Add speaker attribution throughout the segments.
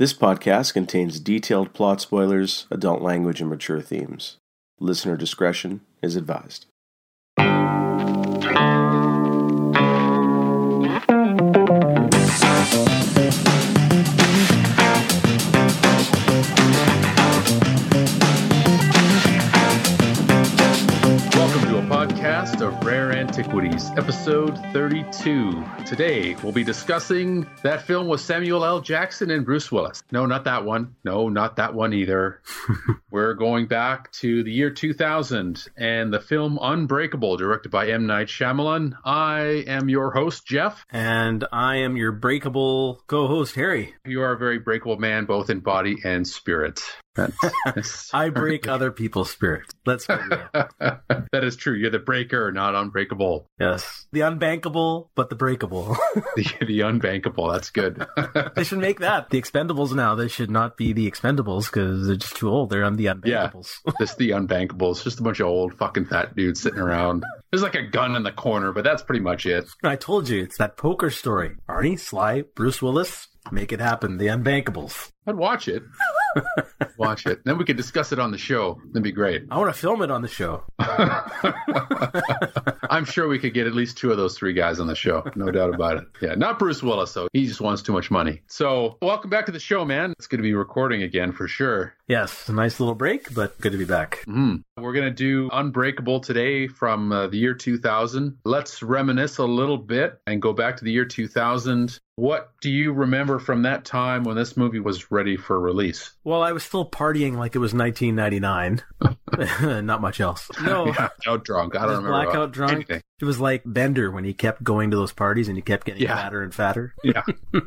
Speaker 1: This podcast contains detailed plot spoilers, adult language, and mature themes. Listener discretion is advised.
Speaker 2: Of Rare Antiquities, episode 32. Today, we'll be discussing that film with Samuel L. Jackson and Bruce Willis. No, not that one. No, not that one either. We're going back to the year 2000 and the film Unbreakable, directed by M. Night Shyamalan. I am your host, Geoff.
Speaker 3: And I am your breakable co host, Harry.
Speaker 2: You are a very breakable man, both in body and spirit. That's-
Speaker 3: I break other people's spirits. Let's go.
Speaker 2: that is true. You're the breaker, not unbreakable.
Speaker 3: Yes. The unbankable, but the breakable.
Speaker 2: The, the unbankable. That's good.
Speaker 3: they should make that. The expendables now, they should not be the expendables because they're just too old. They're on the unbankables.
Speaker 2: Just the unbankables. Just a bunch of old fucking fat dudes sitting around. There's like a gun in the corner, but that's pretty much it.
Speaker 3: I told you, it's that poker story. Arnie, Sly, Bruce Willis, make it happen. The unbankables.
Speaker 2: I'd watch it. Watch it. Then we could discuss it on the show. That'd be great.
Speaker 3: I want to film it on the show.
Speaker 2: I'm sure we could get at least two of those three guys on the show. No doubt about it. Yeah, not Bruce Willis, though. He just wants too much money. So, welcome back to the show, man. It's going to be recording again for sure.
Speaker 3: Yes, a nice little break, but good to be back.
Speaker 2: Mhm. We're going to do Unbreakable today from uh, the year 2000. Let's reminisce a little bit and go back to the year 2000. What do you remember from that time when this movie was ready for release?
Speaker 3: Well, I was still partying like it was 1999. Not much else. No,
Speaker 2: Yeah, out drunk. I don't remember
Speaker 3: blackout drunk?
Speaker 2: anything.
Speaker 3: It was like Bender when he kept going to those parties and he kept getting
Speaker 2: Yeah.
Speaker 3: fatter and fatter.
Speaker 2: Yeah.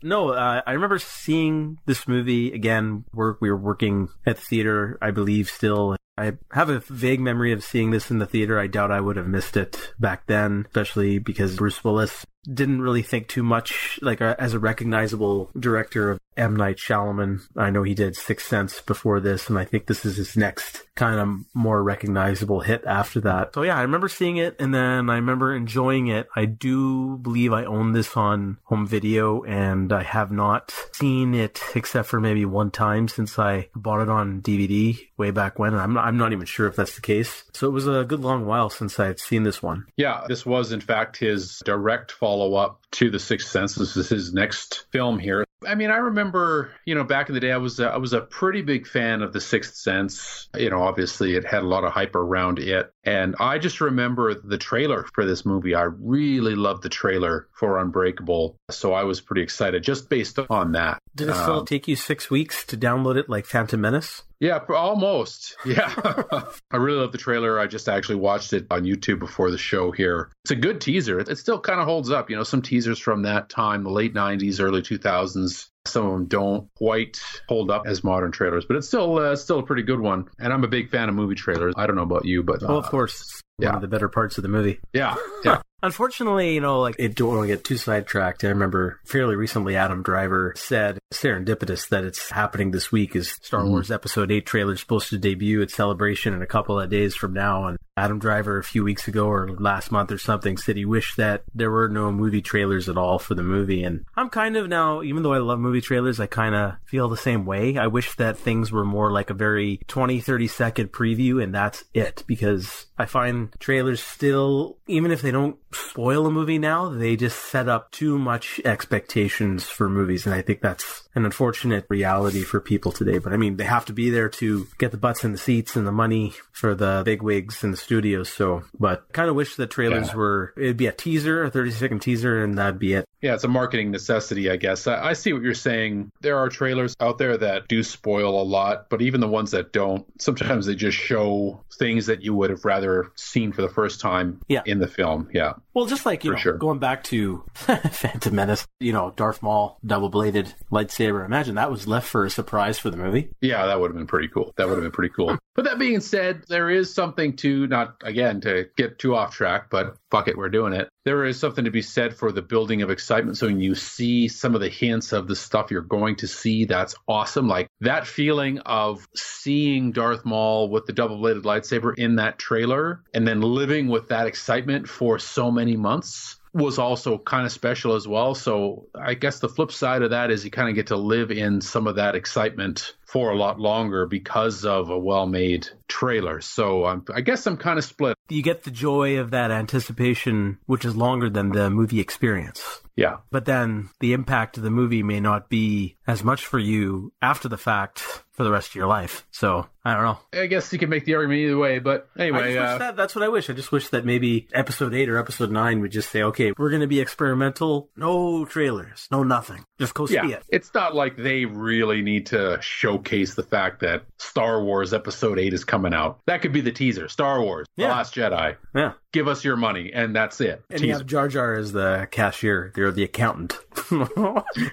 Speaker 3: No, uh, I remember seeing this movie again. Work we were working at the theater, I believe. Still, I have a vague memory of seeing this in the theater. I doubt I would have missed it back then, especially because Bruce Willis didn't really think too much like uh, as a recognizable director of M Night Shyamalan. I know he did Sixth Sense before this, and I think this is his next kind of more recognizable hit after that. So yeah, I remember seeing it, and then I remember enjoying it. I do believe I own this on home video, and I have not seen it except for maybe one time since I bought it on DVD way back when. I'm not, I'm not even sure if that's the case. So it was a good long while since I had seen this one.
Speaker 2: Yeah, this was in fact his direct follow up to The Sixth Sense. This is his next film here. I mean, I remember, you know, back in the day, I was a, I was a pretty big fan of The Sixth Sense. You know, obviously, it had a lot of hype around it, and I just remember the trailer for this movie. I really loved the trailer for Unbreakable, so I was pretty excited just based on that.
Speaker 3: Did it still
Speaker 2: Um,
Speaker 3: take you six weeks to download it like Phantom Menace?
Speaker 2: Yeah, almost. Yeah. I really love the trailer. I just actually watched it on YouTube before the show here. It's a good teaser. It, it still kind of holds up. You know, some teasers from that time, the late 90s, early 2000s, some of them don't quite hold up as modern trailers, but it's still uh, still a pretty good one. And I'm a big fan of movie trailers. I don't know about you, but uh,
Speaker 3: well, of course,
Speaker 2: yeah.
Speaker 3: one of the better parts of the movie.
Speaker 2: yeah, yeah.
Speaker 3: Unfortunately, you know, like it don't want to get too sidetracked. I remember fairly recently Adam Driver said serendipitous that it's happening this week is Star
Speaker 2: Mhm.
Speaker 3: Wars Episode 8 trailer is supposed to debut at Celebration in a couple of days from now. And Adam Driver a few weeks ago or last month or something said he wished that there were no movie trailers at all for the movie. And I'm kind of now, even though I love movie trailers, I kind of feel the same way. I wish that things were more like a very 20, 30 second preview and that's it because I find trailers still, even if they don't spoil a movie now, they just set up too much expectations for movies. And I think that's an unfortunate reality for people today. But I mean, they have to be there to get the butts in the seats and the money for the big wigs in the studios. So, but kind of wish that trailers
Speaker 2: Yeah.
Speaker 3: were, it'd be a teaser, a 30 second teaser, and that'd be it.
Speaker 2: Yeah, it's a marketing necessity, I guess. I, I see what you're saying. There are trailers out there that do spoil a lot, but even the ones that don't, sometimes they just show things that you would have rather seen for the first time
Speaker 3: Yeah.
Speaker 2: in the film. Yeah.
Speaker 3: Well, just like, you know,
Speaker 2: sure.
Speaker 3: going back to Phantom Menace, you know, Darth Maul, double bladed lightsaber. Imagine that was left for a surprise for the movie.
Speaker 2: Yeah, that would have been pretty cool. That would have been pretty cool. But that being said, there is something to not again to get too off track, but fuck it, we're doing it. There is something to be said for the building of excitement. So when you see some of the hints of the stuff you're going to see, that's awesome. Like that feeling of seeing Darth Maul with the double-bladed lightsaber in that trailer and then living with that excitement for so many months was also kind of special as well. So I guess the flip side of that is you kind of get to live in some of that excitement for a lot longer because of a well-made trailer. So I'm, I guess I'm kind of split.
Speaker 3: You get the joy of that anticipation, which is longer than the movie experience.
Speaker 2: Yeah.
Speaker 3: But then the impact of the movie may not be as much for you after the fact for the rest of your life. So I don't know.
Speaker 2: I guess you can make the argument either way, but anyway, uh,
Speaker 3: that, that's what I wish. I just wish that maybe episode eight or episode nine would just say, "Okay, we're going to be experimental. No trailers, no nothing. Just go
Speaker 2: yeah,
Speaker 3: see it."
Speaker 2: It's not like they really need to showcase the fact that Star Wars Episode Eight is coming out. That could be the teaser. Star Wars:
Speaker 3: Yeah.
Speaker 2: The Last Jedi.
Speaker 3: Yeah.
Speaker 2: Give us your money, and that's it.
Speaker 3: And you
Speaker 2: Teaser.
Speaker 3: have Jar Jar as the cashier. They're the accountant.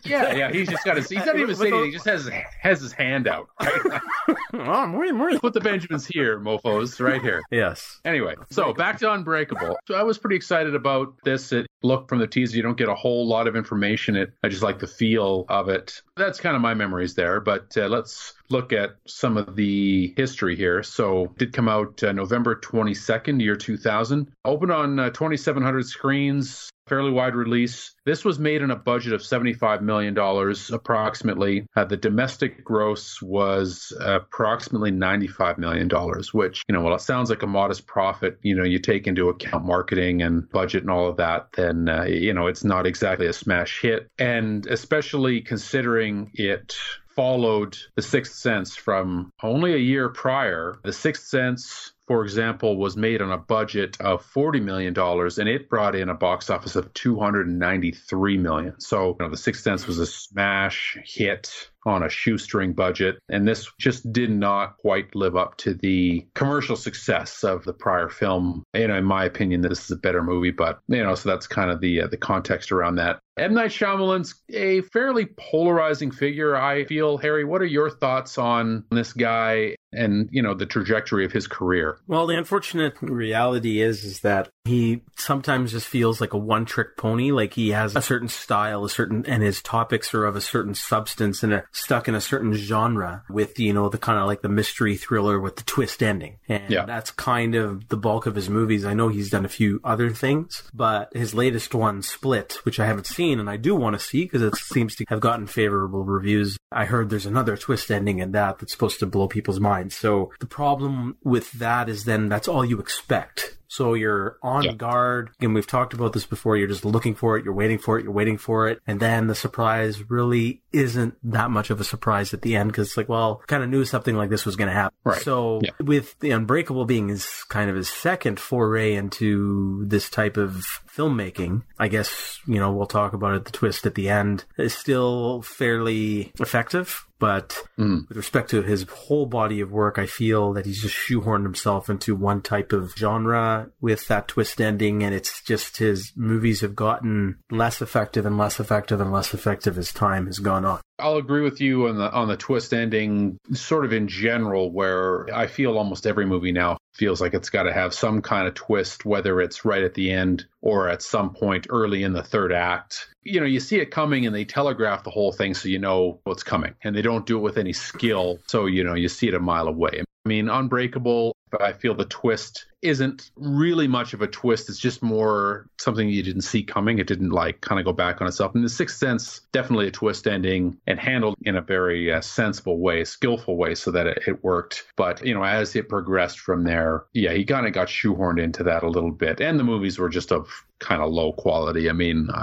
Speaker 2: Yeah, yeah. He's just got his. He's not even saying
Speaker 3: the-.
Speaker 2: He just has has his hand out. Right?
Speaker 3: oh, more, more.
Speaker 2: Put the Benjamins here, mofo's, right here.
Speaker 3: Yes.
Speaker 2: Anyway, so back to Unbreakable. So I was pretty excited about this. It looked from the teaser, you don't get a whole lot of information. It I just like the feel of it. That's kind of my memories there. But uh, let's look at some of the history here. So did come out uh, November 22nd, year 2000. Opened on uh, 2,700 screens. Fairly wide release. This was made in a budget of $75 million approximately. Uh, the domestic gross was approximately $95 million, which, you know, well, it sounds like a modest profit. You know, you take into account marketing and budget and all of that, then, uh, you know, it's not exactly a smash hit. And especially considering it followed The Sixth Sense from only a year prior. The Sixth Sense, for example, was made on a budget of $40 million and it brought in a box office of 293 million. So, you know, The Sixth Sense was a smash hit on a shoestring budget. And this just did not quite live up to the commercial success of the prior film. You know, in my opinion, this is a better movie, but you know, so that's kind of the uh, the context around that. M Night Shyamalan's a fairly polarizing figure. I feel, Harry. What are your thoughts on this guy and you know the trajectory of his career?
Speaker 3: Well, the unfortunate reality is is that he sometimes just feels like a one-trick pony. Like he has a certain style, a certain, and his topics are of a certain substance and are stuck in a certain genre. With you know the kind of like the mystery thriller with the twist ending, and
Speaker 2: Yeah.
Speaker 3: that's kind of the bulk of his movies. I know he's done a few other things, but his latest one, Split, which I haven't seen and I do want to see because it seems to have gotten favorable reviews. I heard there's another twist ending in that that's supposed to blow people's minds. So the problem with that is then that's all you expect. So you're on
Speaker 2: Yeah.
Speaker 3: guard, and we've talked about this before. You're just looking for it, you're waiting for it, you're waiting for it, and then the surprise really isn't that much of a surprise at the end because it's like, well, kind of knew something like this was going to happen.
Speaker 2: Right.
Speaker 3: So
Speaker 2: Yeah.
Speaker 3: with the Unbreakable being his kind of his second foray into this type of filmmaking, I guess you know we'll talk about it. The twist at the end is still fairly effective. But
Speaker 2: Mm.
Speaker 3: with respect to his whole body of work, I feel that he's just shoehorned himself into one type of genre with that twist ending, and it's just his movies have gotten less effective and less effective and less effective as time has gone on.
Speaker 2: I'll agree with you on the on the twist ending, sort of in general, where I feel almost every movie now feels like it's got to have some kind of twist, whether it's right at the end or at some point early in the third act. You know, you see it coming and they telegraph the whole thing so you know what's coming, and they don't do it with any skill, so you know you see it a mile away. I mean, Unbreakable. I feel the twist isn't really much of a twist. It's just more something you didn't see coming. It didn't like kind of go back on itself. And The Sixth Sense, definitely a twist ending and handled in a very uh, sensible way, skillful way, so that it, it worked. But you know, as it progressed from there, yeah, he kind of got shoehorned into that a little bit. And the movies were just of kind of low quality. I mean, I,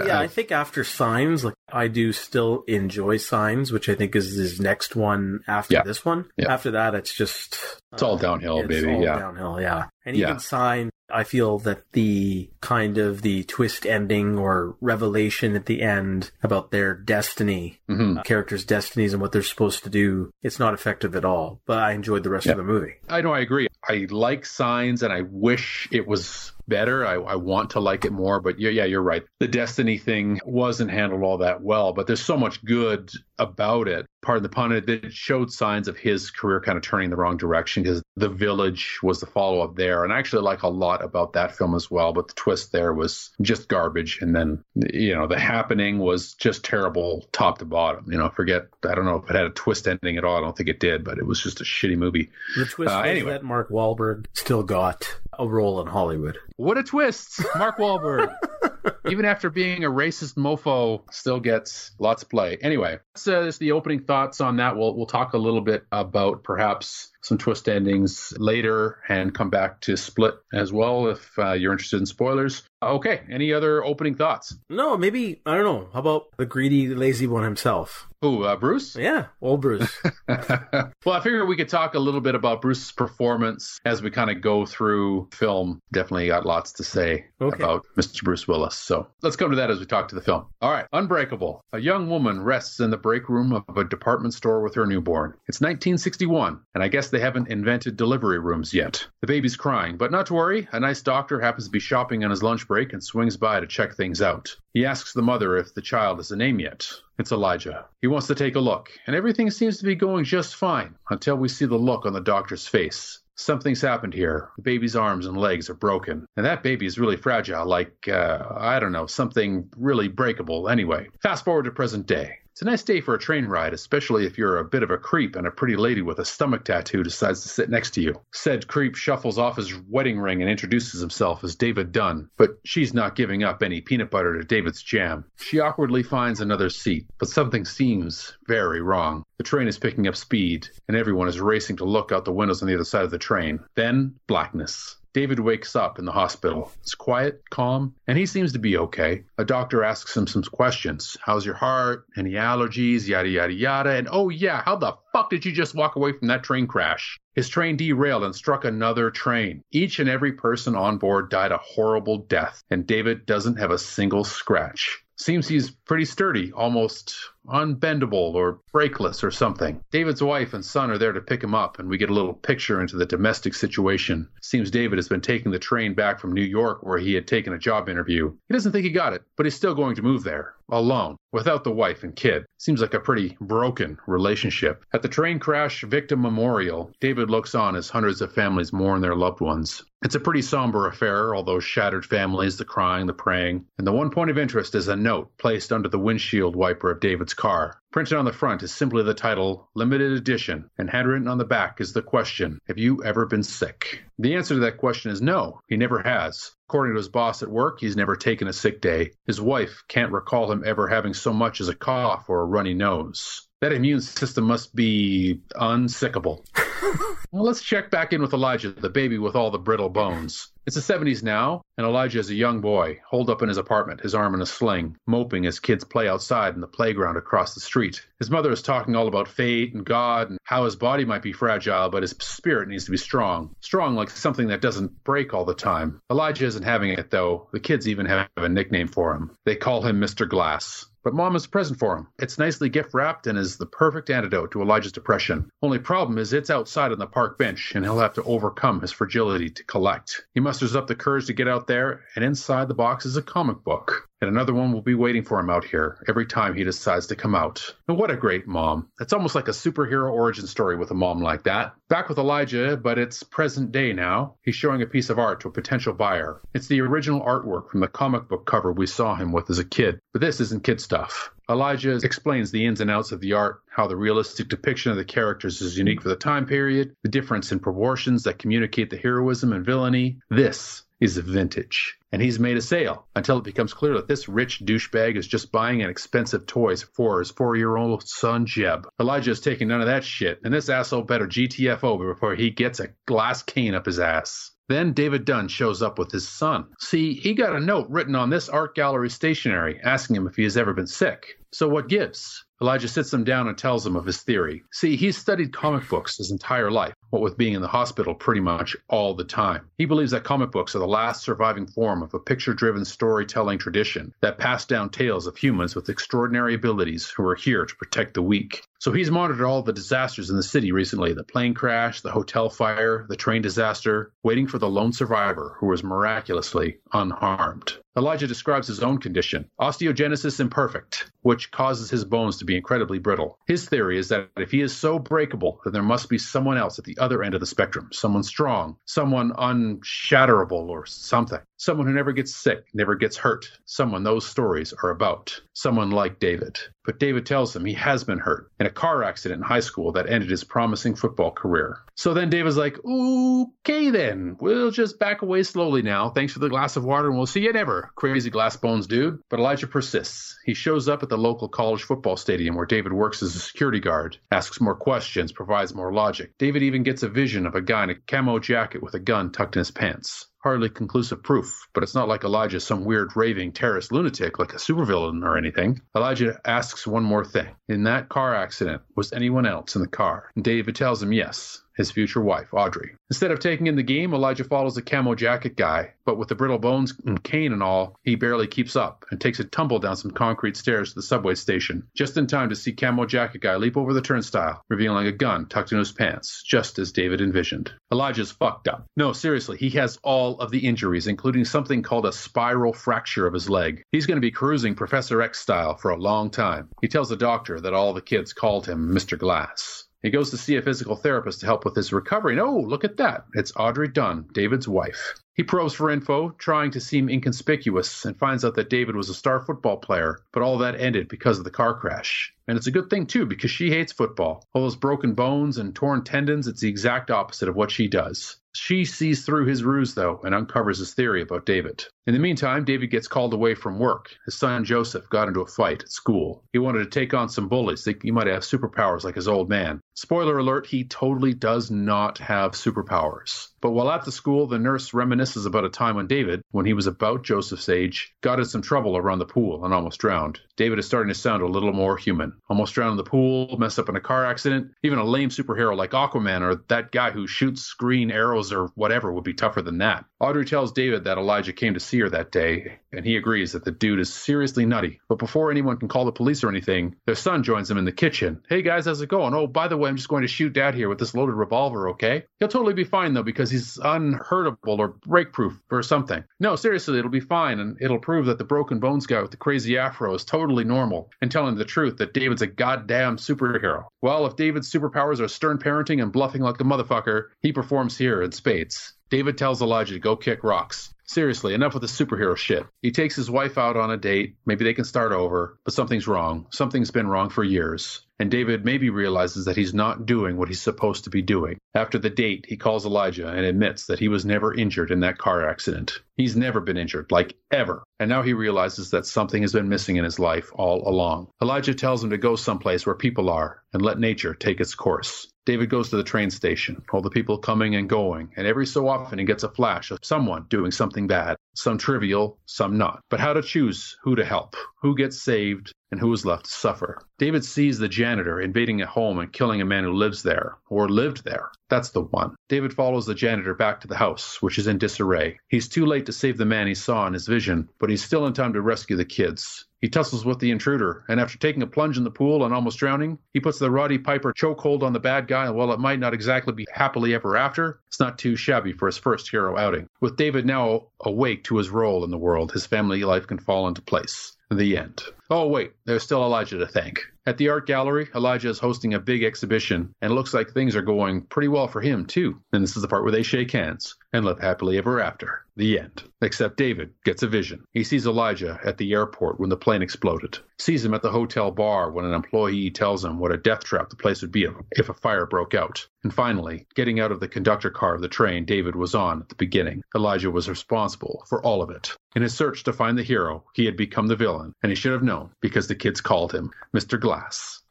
Speaker 2: I
Speaker 3: yeah, I think after Signs, like I do still enjoy Signs, which I think is his next one after
Speaker 2: Yeah.
Speaker 3: this one.
Speaker 2: Yeah.
Speaker 3: After that, it's just
Speaker 2: It's all downhill,
Speaker 3: it's
Speaker 2: baby,
Speaker 3: all
Speaker 2: yeah.
Speaker 3: downhill. Yeah, and
Speaker 2: Yeah.
Speaker 3: even Signs, I feel that the kind of the twist ending or revelation at the end about their destiny,
Speaker 2: Mhm.
Speaker 3: uh, characters' destinies, and what they're supposed to do, it's not effective at all. But I enjoyed the rest
Speaker 2: Yeah.
Speaker 3: of the movie.
Speaker 2: I know I agree. I like signs and I wish it was better. I, I want to like it more, but yeah, yeah, you're right. The Destiny thing wasn't handled all that well, but there's so much good about it. Pardon the pun, it, showed signs of his career kind of turning the wrong direction because The Village was the follow up there. And I actually like a lot about that film as well, but the twist there was just garbage. And then, you know, The Happening was just terrible top to bottom. You know, forget, I don't know if it had a twist ending at all. I don't think it did, but it was just a shitty movie.
Speaker 3: The twist
Speaker 2: Uh,
Speaker 3: was
Speaker 2: anyway.
Speaker 3: that Mark Wahlberg still got a role in Hollywood.
Speaker 2: What a twist! Mark Wahlberg. even after being a racist mofo, still gets lots of play. Anyway, that's, uh, the opening thoughts on that. We'll we'll talk a little bit about perhaps some twist endings later and come back to Split as well if uh, you're interested in spoilers. Okay, any other opening thoughts?
Speaker 3: No, maybe I don't know. How about the greedy, lazy one himself?
Speaker 2: Who, uh, Bruce?
Speaker 3: Yeah, old Bruce.
Speaker 2: well, I figured we could talk a little bit about Bruce's performance as we kind of go through film. Definitely got lots to say okay. about Mr. Bruce Willis. So let's come to that as we talk to the film. All right, Unbreakable. A young woman rests in the break room of a department store with her newborn. It's 1961, and I guess they haven't invented delivery rooms yet. The baby's crying, but not to worry. A nice doctor happens to be shopping on his lunch break and swings by to check things out. He asks the mother if the child has a name yet. It's Elijah. He wants to take a look, and everything seems to be going just fine until we see the look on the doctor's face. Something's happened here. The baby's arms and legs are broken. And that baby is really fragile, like, uh, I don't know, something really breakable. Anyway, fast forward to present day. It's a nice day for a train ride, especially if you're a bit of a creep and a pretty lady with a stomach tattoo decides to sit next to you. Said creep shuffles off his wedding ring and introduces himself as David Dunn, but she's not giving up any peanut butter to David's jam. She awkwardly finds another seat, but something seems very wrong. The train is picking up speed, and everyone is racing to look out the windows on the other side of the train. Then, blackness. David wakes up in the hospital. It's quiet, calm, and he seems to be okay. A doctor asks him some questions. How's your heart? Any allergies? Yada, yada, yada. And oh, yeah, how the fuck did you just walk away from that train crash? His train derailed and struck another train. Each and every person on board died a horrible death, and David doesn't have a single scratch. Seems he's pretty sturdy, almost unbendable or breakless or something. David's wife and son are there to pick him up, and we get a little picture into the domestic situation. Seems David has been taking the train back from New York where he had taken a job interview. He doesn't think he got it, but he's still going to move there, alone, without the wife and kid. Seems like a pretty broken relationship. At the train crash victim memorial, David looks on as hundreds of families mourn their loved ones. It's a pretty somber affair, all those shattered families, the crying, the praying. And the one point of interest is a note placed under the windshield wiper of David's car. Printed on the front is simply the title, Limited Edition, and handwritten on the back is the question, Have you ever been sick? The answer to that question is no, he never has. According to his boss at work, he's never taken a sick day. His wife can't recall him ever having so much as a cough or a runny nose. That immune system must be unsickable. well, let's check back in with Elijah, the baby with all the brittle bones. It's the 70s now, and Elijah is a young boy, holed up in his apartment, his arm in a sling, moping as kids play outside in the playground across the street. His mother is talking all about fate and God and how his body might be fragile, but his spirit needs to be strong. Strong like something that doesn't break all the time. Elijah isn't having it, though. The kids even have a nickname for him. They call him Mr. Glass. But mom has a present for him. It's nicely gift wrapped and is the perfect antidote to Elijah's depression. Only problem is it's outside on the park bench and he'll have to overcome his fragility to collect. He musters up the courage to get out there, and inside the box is a comic book and another one will be waiting for him out here every time he decides to come out. And what a great mom. It's almost like a superhero origin story with a mom like that. Back with Elijah, but it's present day now. He's showing a piece of art to a potential buyer. It's the original artwork from the comic book cover we saw him with as a kid. But this isn't kid stuff. Elijah explains the ins and outs of the art, how the realistic depiction of the characters is unique for the time period, the difference in proportions that communicate the heroism and villainy. This is vintage. And he's made a sale until it becomes clear that this rich douchebag is just buying an expensive toy for his four year old son, Jeb. Elijah is taking none of that shit, and this asshole better GTFO before he gets a glass cane up his ass. Then David Dunn shows up with his son. See, he got a note written on this art gallery stationery asking him if he has ever been sick. So what gives? Elijah sits him down and tells him of his theory. See, he's studied comic books his entire life, what with being in the hospital pretty much all the time. He believes that comic books are the last surviving form of a picture driven storytelling tradition that passed down tales of humans with extraordinary abilities who are here to protect the weak. So he's monitored all the disasters in the city recently the plane crash, the hotel fire, the train disaster, waiting for the lone survivor who was miraculously unharmed. Elijah describes his own condition, osteogenesis imperfecta, which causes his bones to be incredibly brittle. His theory is that if he is so breakable, then there must be someone else at the other end of the spectrum, someone strong, someone unshatterable or something, someone who never gets sick, never gets hurt, someone those stories are about, someone like David. But David tells him he has been hurt in a car accident in high school that ended his promising football career. So then David's like, okay then, we'll just back away slowly now. Thanks for the glass of water and we'll see you never, crazy glass bones dude. But Elijah persists. He shows up at the local college football stadium where David works as a security guard, asks more questions, provides more logic. David even gets a vision of a guy in a camo jacket with a gun tucked in his pants hardly conclusive proof, but it's not like Elijah's some weird raving terrorist lunatic like a supervillain or anything. Elijah asks one more thing. In that car accident, was anyone else in the car? And David tells him yes his future wife, Audrey. Instead of taking in the game, Elijah follows the camo jacket guy, but with the brittle bones and cane and all, he barely keeps up and takes a tumble down some concrete stairs to the subway station, just in time to see camo jacket guy leap over the turnstile, revealing a gun tucked in his pants, just as David envisioned. Elijah's fucked up. No, seriously, he has all of the injuries, including something called a spiral fracture of his leg. He's going to be cruising Professor X style for a long time. He tells the doctor that all the kids called him Mr. Glass. He goes to see a physical therapist to help with his recovery. And oh, look at that. It's Audrey Dunn, David's wife. He probes for info, trying to seem inconspicuous, and finds out that David was a star football player, but all that ended because of the car crash. And it's a good thing, too, because she hates football. All those broken bones and torn tendons, it's the exact opposite of what she does. She sees through his ruse, though, and uncovers his theory about David. In the meantime, David gets called away from work. His son Joseph got into a fight at school. He wanted to take on some bullies, thinking he might have superpowers like his old man. Spoiler alert, he totally does not have superpowers. But while at the school, the nurse reminisces about a time when David, when he was about Joseph's age, got in some trouble around the pool and almost drowned. David is starting to sound a little more human. Almost drowned in the pool, messed up in a car accident. Even a lame superhero like Aquaman or that guy who shoots green arrows or whatever would be tougher than that. Audrey tells David that Elijah came to see her that day, and he agrees that the dude is seriously nutty. But before anyone can call the police or anything, their son joins them in the kitchen. Hey guys, how's it going? Oh, by the way, I'm just going to shoot dad here with this loaded revolver, okay? He'll totally be fine though because he's unhurtable or breakproof or something. No, seriously, it'll be fine, and it'll prove that the broken bones guy with the crazy afro is totally normal and telling the truth that David's a goddamn superhero. Well, if David's superpowers are stern parenting and bluffing like a motherfucker, he performs here in spades. David tells Elijah to go kick rocks. Seriously, enough with the superhero shit. He takes his wife out on a date. Maybe they can start over, but something's wrong. Something's been wrong for years. And David maybe realizes that he's not doing what he's supposed to be doing. After the date, he calls Elijah and admits that he was never injured in that car accident. He's never been injured, like ever. And now he realizes that something has been missing in his life all along. Elijah tells him to go someplace where people are and let nature take its course. David goes to the train station, all the people coming and going, and every so often he gets a flash of someone doing something bad, some trivial, some not. But how to choose who to help, who gets saved, and was left to suffer. David sees the janitor invading a home and killing a man who lives there, or lived there. That's the one. David follows the janitor back to the house, which is in disarray. He's too late to save the man he saw in his vision, but he's still in time to rescue the kids. He tussles with the intruder, and after taking a plunge in the pool and almost drowning, he puts the Roddy Piper chokehold on the bad guy, and while it might not exactly be happily ever after, it's not too shabby for his first hero outing. With David now awake to his role in the world, his family life can fall into place. The end. Oh, wait, there's still Elijah to thank. At the art gallery, Elijah is hosting a big exhibition, and it looks like things are going pretty well for him, too. And this is the part where they shake hands and live happily ever after. The end. Except David gets a vision. He sees Elijah at the airport when the plane exploded, sees him at the hotel bar when an employee tells him what a death trap the place would be if a fire broke out. And finally, getting out of the conductor car of the train David was on at the beginning, Elijah was responsible for all of it. In his search to find the hero, he had become the villain, and he should have known because the kids called him Mr. Glass.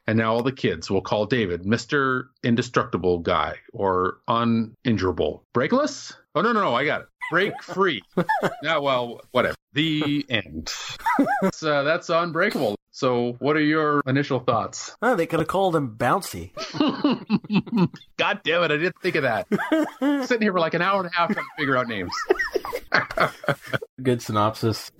Speaker 2: And now all the kids will call David Mr. Indestructible Guy or Uninjurable. Breakless? Oh, no, no, no, I got it. Break free. now, well, whatever. The end. that's, uh, that's Unbreakable. So, what are your initial thoughts?
Speaker 3: Oh, they could have called him Bouncy.
Speaker 2: God damn it, I didn't think of that. Sitting here for like an hour and a half trying to figure out names.
Speaker 3: good synopsis.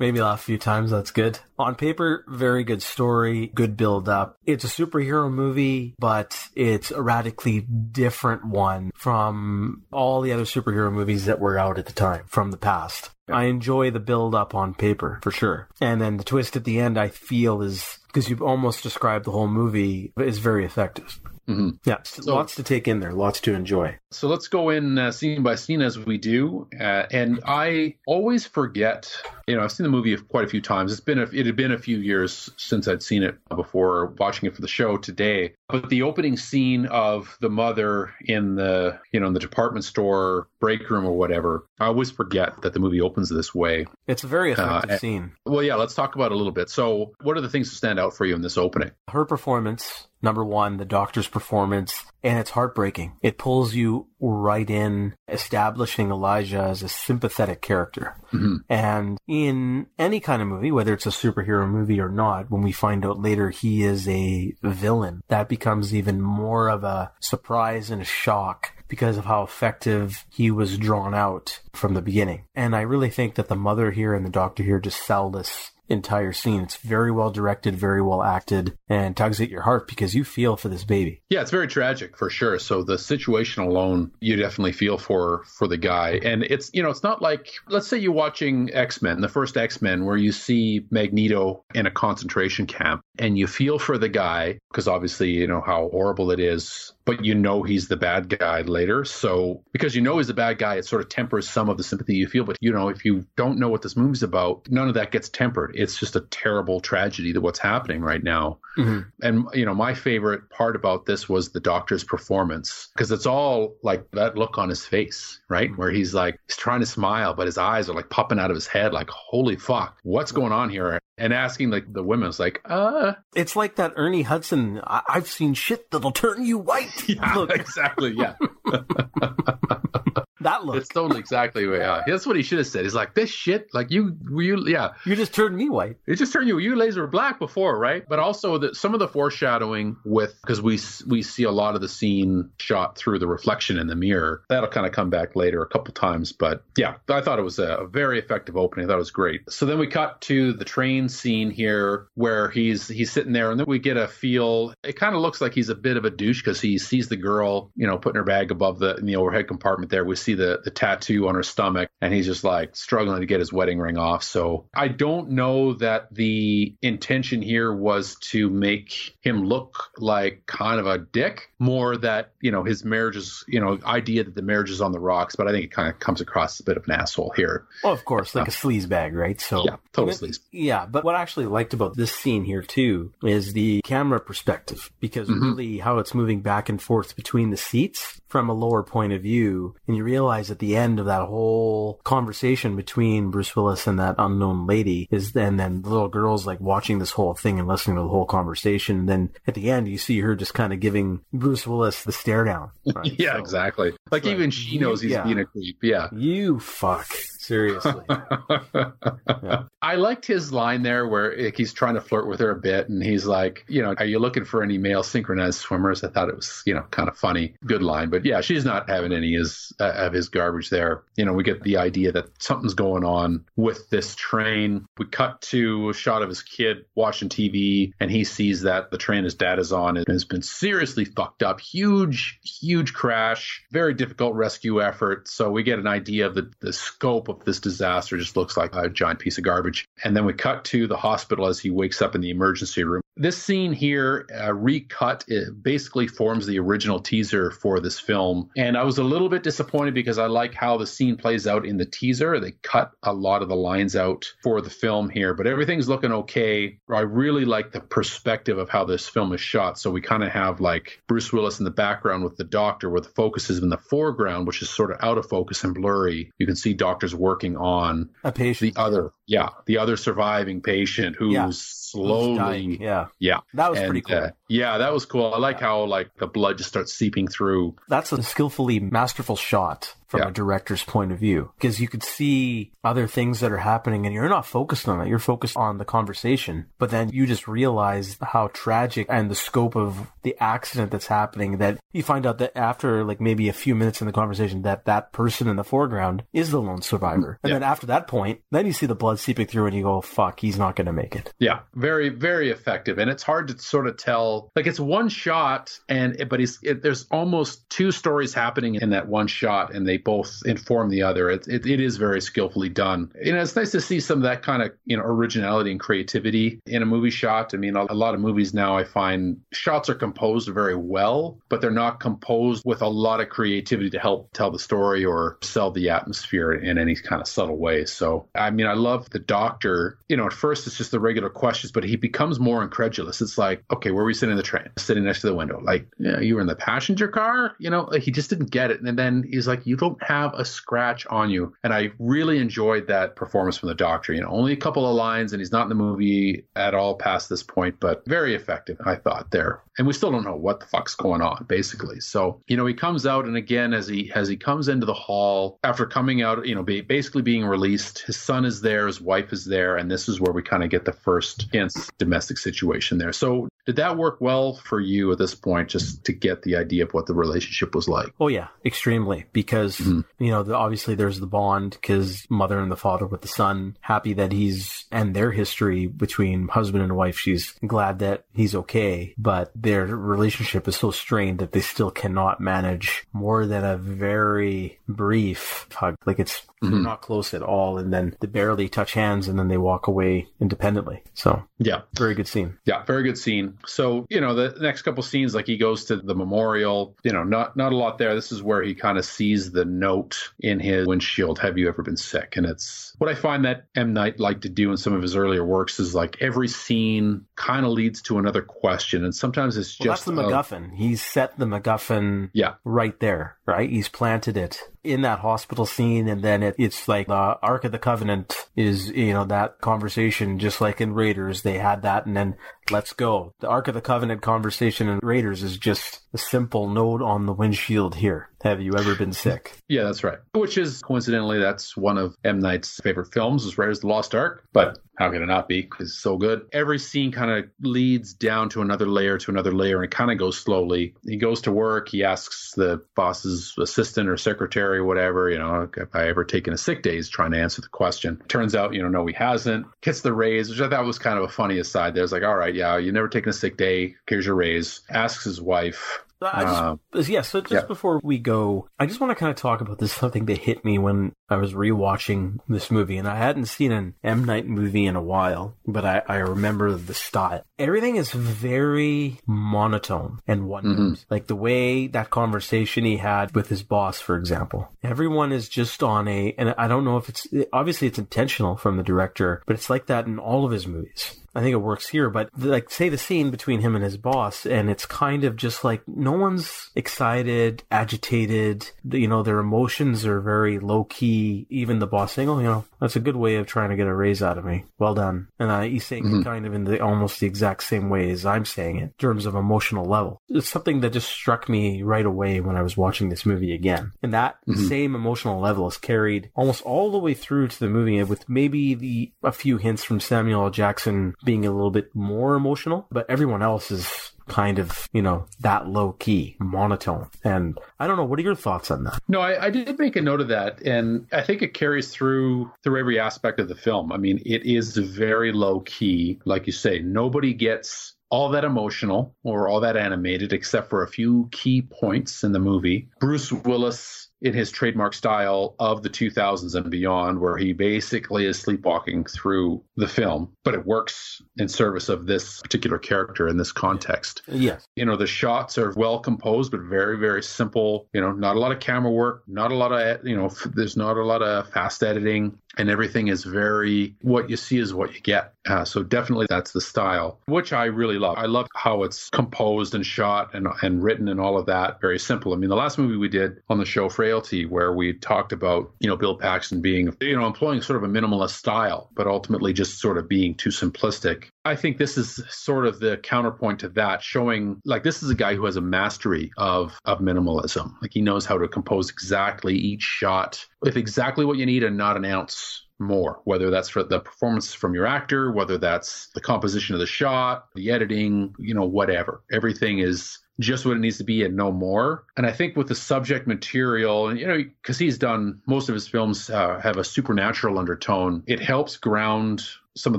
Speaker 3: Maybe laugh a few times. That's good. On paper, very good story, good build up. It's a superhero movie, but it's a radically different one from all the other superhero movies that were out at the time from the past. I enjoy the build up on paper for sure. And then the twist at the end, I feel is because you've almost described the whole movie is very effective.
Speaker 2: Hmm
Speaker 3: Yeah,
Speaker 2: So-
Speaker 3: lots to take in there, lots to enjoy.
Speaker 2: So let's go in uh, scene by scene as we do. Uh, and I always forget, you know, I've seen the movie quite a few times. It's been a, it had been a few years since I'd seen it before watching it for the show today. But the opening scene of the mother in the, you know, in the department store break room or whatever, I always forget that the movie opens this way.
Speaker 3: It's a very effective
Speaker 2: Uh,
Speaker 3: scene.
Speaker 2: Well, yeah, let's talk about it a little bit. So, what are the things that stand out for you in this opening?
Speaker 3: Her performance, number one, the doctor's performance, and it's heartbreaking. It pulls you right in, establishing Elijah as a sympathetic character.
Speaker 2: Mhm.
Speaker 3: And in any kind of movie, whether it's a superhero movie or not, when we find out later he is a villain, that becomes even more of a surprise and a shock because of how effective he was drawn out from the beginning. And I really think that the mother here and the doctor here just sell this entire scene. It's very well directed, very well acted, and tugs at your heart because you feel for this baby.
Speaker 2: Yeah, it's very tragic for sure. So the situation alone, you definitely feel for for the guy, and it's you know it's not like let's say you're watching X Men, the first X Men, where you see Magneto in a concentration camp, and you feel for the guy because obviously you know how horrible it is, but you know he's the bad guy later. So because you know he's the bad guy, it sort of tempers some of the sympathy you feel. But you know if you don't know what this movie's about, none of that gets tempered. It's just a terrible tragedy that what's happening right now. Mm-hmm. And you know, my favorite part about this was the doctor's performance because it's all like that look on his face, right? Mm-hmm. Where he's like he's trying to smile, but his eyes are like popping out of his head, like holy fuck, what's going on here? And asking like the women's like, uh,
Speaker 3: It's like that Ernie Hudson, I- I've seen shit that'll turn you white.
Speaker 2: yeah,
Speaker 3: Look,
Speaker 2: exactly, yeah.
Speaker 3: that look.
Speaker 2: It's totally exactly what, yeah. That's what he should have said. He's like, this shit, like you, you, yeah.
Speaker 3: You just turned me white.
Speaker 2: It just turned you. You laser black before, right? But also that some of the foreshadowing with because we we see a lot of the scene shot through the reflection in the mirror. That'll kind of come back later a couple times. But yeah, I thought it was a, very effective opening. I thought it was great. So then we cut to the train scene here where he's he's sitting there, and then we get a feel. It kind of looks like he's a bit of a douche because he sees the girl, you know, putting her bag above the in the overhead compartment. There, we see the the tattoo on her stomach, and he's just like struggling to get his wedding ring off. So I don't know that the intention here was to make him look like kind of a dick, more that you know his marriage is, you know, idea that the marriage is on the rocks. But I think it kind of comes across as a bit of an asshole here.
Speaker 3: Oh, of course, like a sleaze bag, right? So
Speaker 2: Yeah, total sleaze.
Speaker 3: Yeah, but what I actually liked about this scene here too is the camera perspective because
Speaker 2: Mhm.
Speaker 3: really how it's moving back and forth between the seats from a lower point of view, and you realize at the end of that whole conversation between Bruce Willis and that unknown lady is then then the little girl's like watching this whole thing and listening to the whole conversation. And then at the end, you see her just kind of giving Bruce Willis the stare down. right?
Speaker 2: Yeah,
Speaker 3: So,
Speaker 2: exactly. Like
Speaker 3: like,
Speaker 2: even she knows he's
Speaker 3: yeah.
Speaker 2: being a creep. Yeah.
Speaker 3: You fuck. Seriously.
Speaker 2: I liked his line there where like, he's trying to flirt with her a bit, and he's like, you know, are you looking for any male synchronized swimmers? I thought it was, you know, kind of funny, good line. But yeah, she's not having any his, uh, of his garbage there. You know, we get the idea that something's going on with this train. We cut to a shot of his kid watching TV, and he sees that the train his dad is on has been seriously fucked up. Huge, huge crash. Very difficult rescue effort. So we get an idea of the, the scope of this disaster. Just looks like a giant piece of garbage. And then we cut to the hospital as he wakes up in the emergency room. This scene here, uh, recut, it basically forms the original teaser for this film. And I was a little bit disappointed because I like how the scene plays out in the teaser. They cut a lot of the lines out for the film here, but everything's looking okay. I really like the perspective of how this film is shot. So we kind of have like Bruce Willis in the background with the doctor, where the focus is in the foreground, which is sort of out of focus and blurry. You can see doctors working on
Speaker 3: A patient.
Speaker 2: the other, yeah, the other surviving patient who's
Speaker 3: Yeah.
Speaker 2: slowly,
Speaker 3: dying. Yeah.
Speaker 2: yeah,
Speaker 3: That was
Speaker 2: and,
Speaker 3: pretty cool.
Speaker 2: uh, yeah, that was cool. I like how like the blood just starts seeping through.
Speaker 3: That's a skillfully masterful shot from
Speaker 2: Yeah.
Speaker 3: a director's point of view because you could see other things that are happening and you're not focused on it. You're focused on the conversation, but then you just realize how tragic and the scope of the accident that's happening that you find out that after like maybe a few minutes in the conversation that that person in the foreground is the lone survivor. And
Speaker 2: Yeah.
Speaker 3: then after that point, then you see the blood seeping through and you go, fuck, he's not going to make it.
Speaker 2: Yeah, very, very effective. And it's hard to sort of tell Like it's one shot, and but he's it, there's almost two stories happening in that one shot, and they both inform the other. It, it, it is very skillfully done. You know, it's nice to see some of that kind of you know originality and creativity in a movie shot. I mean, a, a lot of movies now I find shots are composed very well, but they're not composed with a lot of creativity to help tell the story or sell the atmosphere in any kind of subtle way. So, I mean, I love the doctor. You know, at first it's just the regular questions, but he becomes more incredulous. It's like, okay, where were we sitting in the train? Sitting next to the window. Like, yeah, you were in the passenger car? You know, like he just didn't get it. And then he's like, you don't have a scratch on you. And I really enjoyed that performance from the doctor. You know, only a couple of lines and he's not in the movie at all past this point, but very effective, I thought there. And we still don't know what the fuck's going on, basically. So, you know, he comes out and again, as he, as he comes into the hall after coming out, you know, basically being released, his son is there, his wife is there. And this is where we kind of get the first domestic situation there. So did that work well for you at this point, just to get the idea of what the relationship was like?
Speaker 3: Oh yeah, extremely. Because mm-hmm. you know, obviously there's the bond because mother and the father with the son, happy that he's and their history between husband and wife. She's glad that he's okay, but their relationship is so strained that they still cannot manage more than a very brief hug. Like it's mm-hmm. not close at all, and then they barely touch hands, and then they walk away independently. So
Speaker 2: yeah,
Speaker 3: very good scene.
Speaker 2: Yeah, very good scene. So, you know, the next couple scenes, like he goes to the memorial, you know, not not a lot there. This is where he kind of sees the note in his windshield, have you ever been sick? And it's what I find that M. Night liked to do in some of his earlier works is like every scene kind of leads to another question. And sometimes it's just
Speaker 3: well, that's the MacGuffin. He's set the MacGuffin
Speaker 2: yeah.
Speaker 3: right there, right? He's planted it in that hospital scene and then it, it's like the Ark of the Covenant is, you know, that conversation just like in Raiders, they had that and then let's go. The Ark of the Covenant conversation in Raiders is just a simple note on the windshield here. Have you ever been sick?
Speaker 2: Yeah, that's right. Which is coincidentally, that's one of M. Night's favorite films, as Raiders as the Lost Ark. But how can it not be? It's so good. Every scene kind of leads down to another layer, to another layer, and it kind of goes slowly. He goes to work. He asks the boss's assistant or secretary, or whatever, you know, have I ever taken a sick day? He's trying to answer the question. Turns out, you know, no, he hasn't. Gets the raise, which I thought was kind of a funny aside. There's like, all right, yeah, you never taken a sick day. Here's your raise. Asks his wife,
Speaker 3: uh, just, yeah, so just yeah. before we go, I just want to kind of talk about this something that hit me when I was rewatching this movie, and I hadn't seen an M Night movie in a while, but I, I remember the style. Everything is very monotone and one mm-hmm. like the way that conversation he had with his boss, for example. Everyone is just on a, and I don't know if it's obviously it's intentional from the director, but it's like that in all of his movies. I think it works here, but like say the scene between him and his boss, and it's kind of just like no one's excited, agitated. You know, their emotions are very low key. Even the boss saying, "Oh, you know, that's a good way of trying to get a raise out of me. Well done." And uh, he's saying mm-hmm. it kind of in the almost the exact same way as I'm saying it in terms of emotional level. It's something that just struck me right away when I was watching this movie again, and that mm-hmm. same emotional level is carried almost all the way through to the movie, with maybe the a few hints from Samuel L. Jackson being a little bit more emotional, but everyone else is kind of, you know, that low key, monotone. And I don't know, what are your thoughts on that?
Speaker 2: No, I, I, did make a note of that. And I think it carries through through every aspect of the film. I mean, it is very low key. Like you say, nobody gets all that emotional or all that animated except for a few key points in the movie. Bruce Willis in his trademark style of the 2000s and beyond, where he basically is sleepwalking through the film, but it works in service of this particular character in this context.
Speaker 3: Yes.
Speaker 2: You know, the shots are well composed, but very, very simple. You know, not a lot of camera work, not a lot of, you know, there's not a lot of fast editing and everything is very what you see is what you get. Uh, so definitely that's the style, which I really love. I love how it's composed and shot and and written and all of that. Very simple. I mean, the last movie we did on the show Frailty, where we talked about you know Bill Paxton being you know employing sort of a minimalist style, but ultimately just sort of being too simplistic. I think this is sort of the counterpoint to that, showing like this is a guy who has a mastery of of minimalism. Like he knows how to compose exactly each shot with exactly what you need and not an ounce more, whether that's for the performance from your actor, whether that's the composition of the shot, the editing, you know, whatever. Everything is just what it needs to be and no more. And I think with the subject material, and you know, because he's done most of his films uh, have a supernatural undertone, it helps ground some of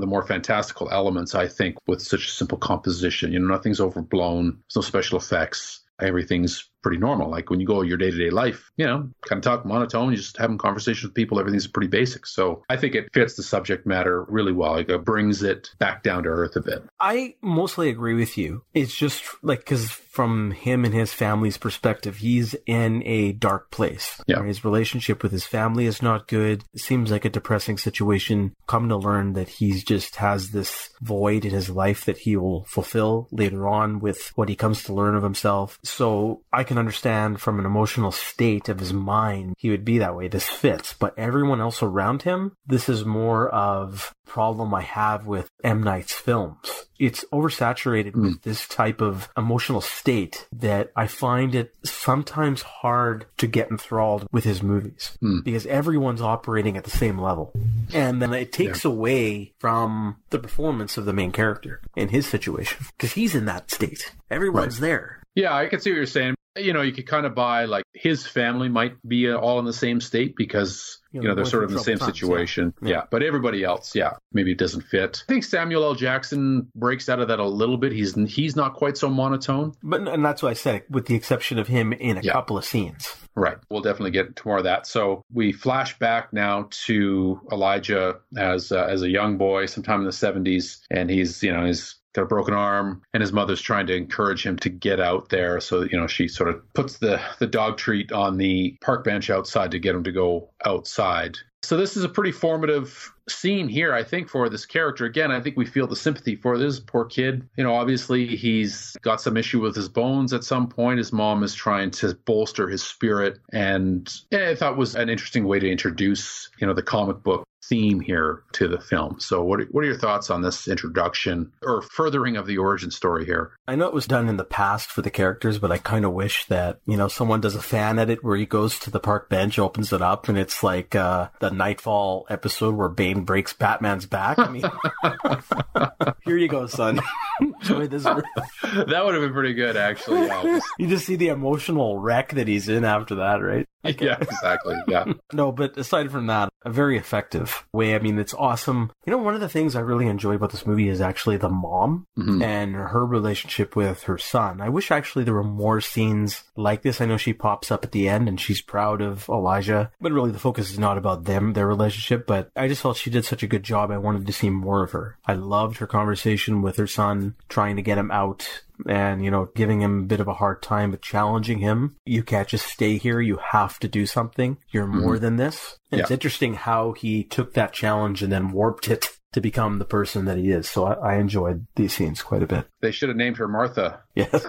Speaker 2: the more fantastical elements, I think, with such a simple composition. You know, nothing's overblown, there's no special effects. Everything's pretty normal. Like when you go your day to day life, you know, kind of talk monotone, you just having conversations with people, everything's pretty basic. So I think it fits the subject matter really well. Like it brings it back down to earth a bit.
Speaker 3: I mostly agree with you. It's just like, cause from him and his family's perspective, he's in a dark place.
Speaker 2: Yeah.
Speaker 3: His relationship with his family is not good. It seems like a depressing situation. Come to learn that he's just has this void in his life that he will fulfill later on with what he comes to learn of himself. So I can understand from an emotional state of his mind, he would be that way. This fits. But everyone else around him, this is more of problem I have with M. Night's films. It's oversaturated mm. with this type of emotional state that I find it sometimes hard to get enthralled with his movies mm. because everyone's operating at the same level. And then it takes yeah. away from the performance of the main character in his situation because he's in that state. Everyone's right. there.
Speaker 2: Yeah, I can see what you're saying you know, you could kind of buy like his family might be all in the same state because you know, you know they're sort of in the same times, situation. Yeah. yeah. but everybody else, yeah, maybe it doesn't fit. I think Samuel L. Jackson breaks out of that a little bit. He's he's not quite so monotone.
Speaker 3: But and that's why I said, with the exception of him in a yeah. couple of scenes.
Speaker 2: Right. We'll definitely get to more of that. So we flash back now to Elijah as uh, as a young boy, sometime in the 70s, and he's you know he's got a broken arm and his mother's trying to encourage him to get out there. So you know she sort of puts the the dog treat on the park bench outside to get him to go outside. So this is a pretty formative scene here i think for this character. Again i think we feel the sympathy for this poor kid. You know obviously he's got some issue with his bones at some point. His mom is trying to bolster his spirit. And yeah, i thought was an interesting way to introduce you know the comic book theme here to the film. So, what are, what are your thoughts on this introduction or furthering of the origin story here?
Speaker 3: I know it was done in the past for the characters, but I kind of wish that, you know, someone does a fan edit where he goes to the park bench, opens it up, and it's like uh, the Nightfall episode where Bane breaks Batman's back. I mean, here you go, son. Enjoy this. that
Speaker 2: would have been pretty good, actually. Yeah.
Speaker 3: you just see the emotional wreck that he's in after that, right?
Speaker 2: yeah, exactly. Yeah.
Speaker 3: no, but aside from that, a very effective way. I mean, it's awesome. You know, one of the things I really enjoy about this movie is actually the mom mm-hmm. and her relationship with her son. I wish actually there were more scenes like this. I know she pops up at the end and she's proud of Elijah, but really the focus is not about them, their relationship. But I just felt she did such a good job. I wanted to see more of her. I loved her conversation with her son, trying to get him out and, you know, giving him a bit of a hard time, but challenging him. You can't just stay here. You have to do something. You're more mm-hmm. than this. Yeah. It's interesting how he took that challenge and then warped it to become the person that he is. So I, I enjoyed these scenes quite a bit.
Speaker 2: They should have named her Martha.
Speaker 3: Yes.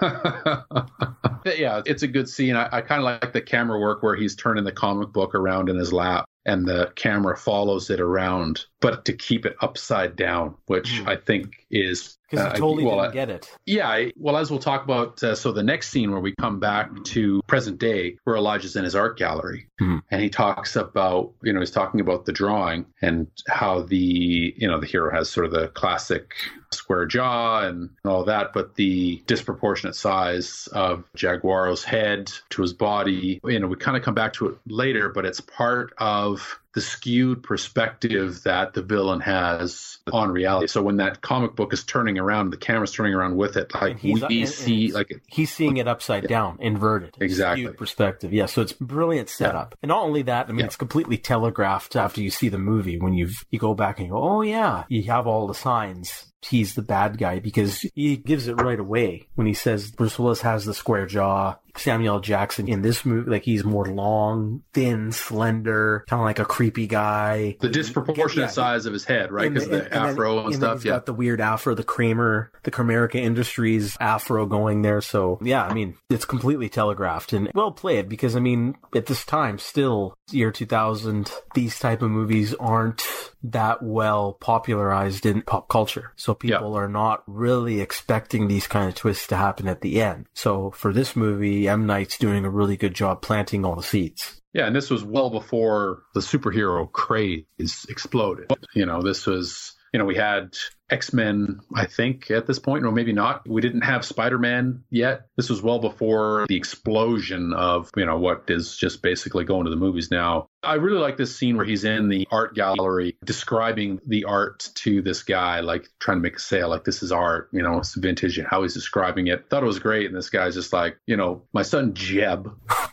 Speaker 2: yeah, it's a good scene. I, I kind of like the camera work where he's turning the comic book around in his lap and the camera follows it around, but to keep it upside down, which mm. I think is
Speaker 3: because uh, totally well, didn't get it.
Speaker 2: Yeah, well, as we'll talk about, uh, so the next scene where we come back to present day, where Elijah's in his art gallery, mm. and he talks about, you know, he's talking about the drawing and how the, you know, the hero has sort of the classic square jaw and all that, but the disproportionate size of Jaguaro's head to his body, you know, we kind of come back to it later, but it's part of the skewed perspective that the villain has on reality. So when that comic book is turning around, the camera's turning around with it. Like we and, see, and like
Speaker 3: he's seeing it upside yeah. down, inverted,
Speaker 2: exactly
Speaker 3: skewed perspective. Yeah, so it's brilliant setup. Yeah. And not only that, I mean, yeah. it's completely telegraphed after you see the movie. When you you go back and you go, oh yeah, you have all the signs he's the bad guy because he gives it right away when he says Bruce Willis has the square jaw. Samuel Jackson in this movie, like he's more long, thin, slender, kind of like a creepy guy.
Speaker 2: The disproportionate yeah. size of his head, right? Because the and afro and, and stuff.
Speaker 3: Yeah, got the weird afro, the Kramer, the Kramerica Industries afro going there. So yeah, I mean, it's completely telegraphed and well played because I mean, at this time, still year 2000, these type of movies aren't that well popularized in pop culture. So people are not really expecting these kind of twists to happen at the end. So for this movie, M. Night's doing a really good job planting all the seeds.
Speaker 2: Yeah, and this was well before the superhero craze exploded. You know, this was you know, we had X Men, I think, at this point, or maybe not. We didn't have Spider Man yet. This was well before the explosion of, you know, what is just basically going to the movies now. I really like this scene where he's in the art gallery describing the art to this guy, like trying to make a sale, like this is art, you know, it's vintage and how he's describing it. Thought it was great. And this guy's just like, you know, my son Jeb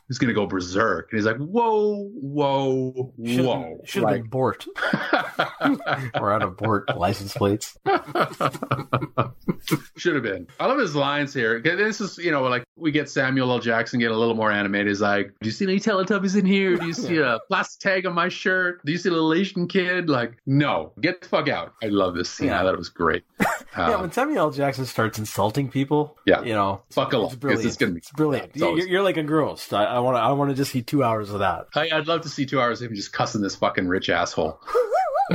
Speaker 2: is going to go berserk. And he's like, whoa, whoa, whoa.
Speaker 3: Should have
Speaker 2: Like-
Speaker 3: been Bort. We're out of Bort license plates.
Speaker 2: Should have been. I love his lines here. This is, you know, like we get Samuel L. Jackson get a little more animated. He's like, "Do you see any Teletubbies in here? Do you see a plastic tag on my shirt? Do you see a little Asian kid?" Like, no, get the fuck out. I love this scene.
Speaker 3: Yeah.
Speaker 2: I thought it was great.
Speaker 3: yeah,
Speaker 2: Uh,
Speaker 3: when Samuel L. Jackson starts insulting people,
Speaker 2: Yeah.
Speaker 3: you know,
Speaker 2: Buckle
Speaker 3: it's
Speaker 2: up, 'cause
Speaker 3: brilliant.
Speaker 2: it's gonna be-
Speaker 3: It's brilliant.
Speaker 2: it's always-
Speaker 3: You're, you're like engrossed. I, I want to. I want to just see two hours of that.
Speaker 2: I, I'd love to see two hours of him just cussing this fucking rich asshole.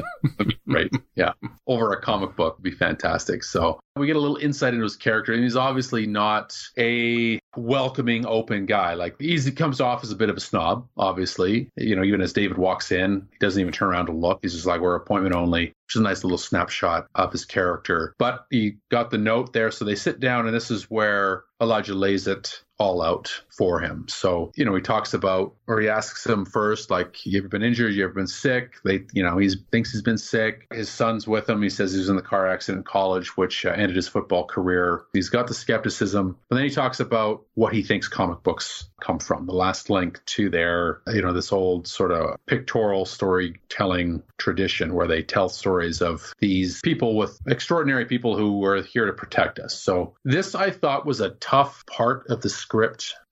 Speaker 2: right. Yeah. Over a comic book would be fantastic. So we get a little insight into his character, and he's obviously not a welcoming, open guy. Like he comes off as a bit of a snob, obviously. You know, even as David walks in, he doesn't even turn around to look. He's just like, we're appointment only. Which is a nice little snapshot of his character. But he got the note there, so they sit down, and this is where Elijah lays it all out for him. So, you know, he talks about, or he asks him first, like, you ever been injured? You ever been sick? They, you know, he thinks he's been sick. His son's with him. He says he was in the car accident in college, which uh, ended his football career. He's got the skepticism. But then he talks about what he thinks comic books come from, the last link to their, you know, this old sort of pictorial storytelling tradition where they tell stories of these people with extraordinary people who were here to protect us. So this I thought was a tough part of the script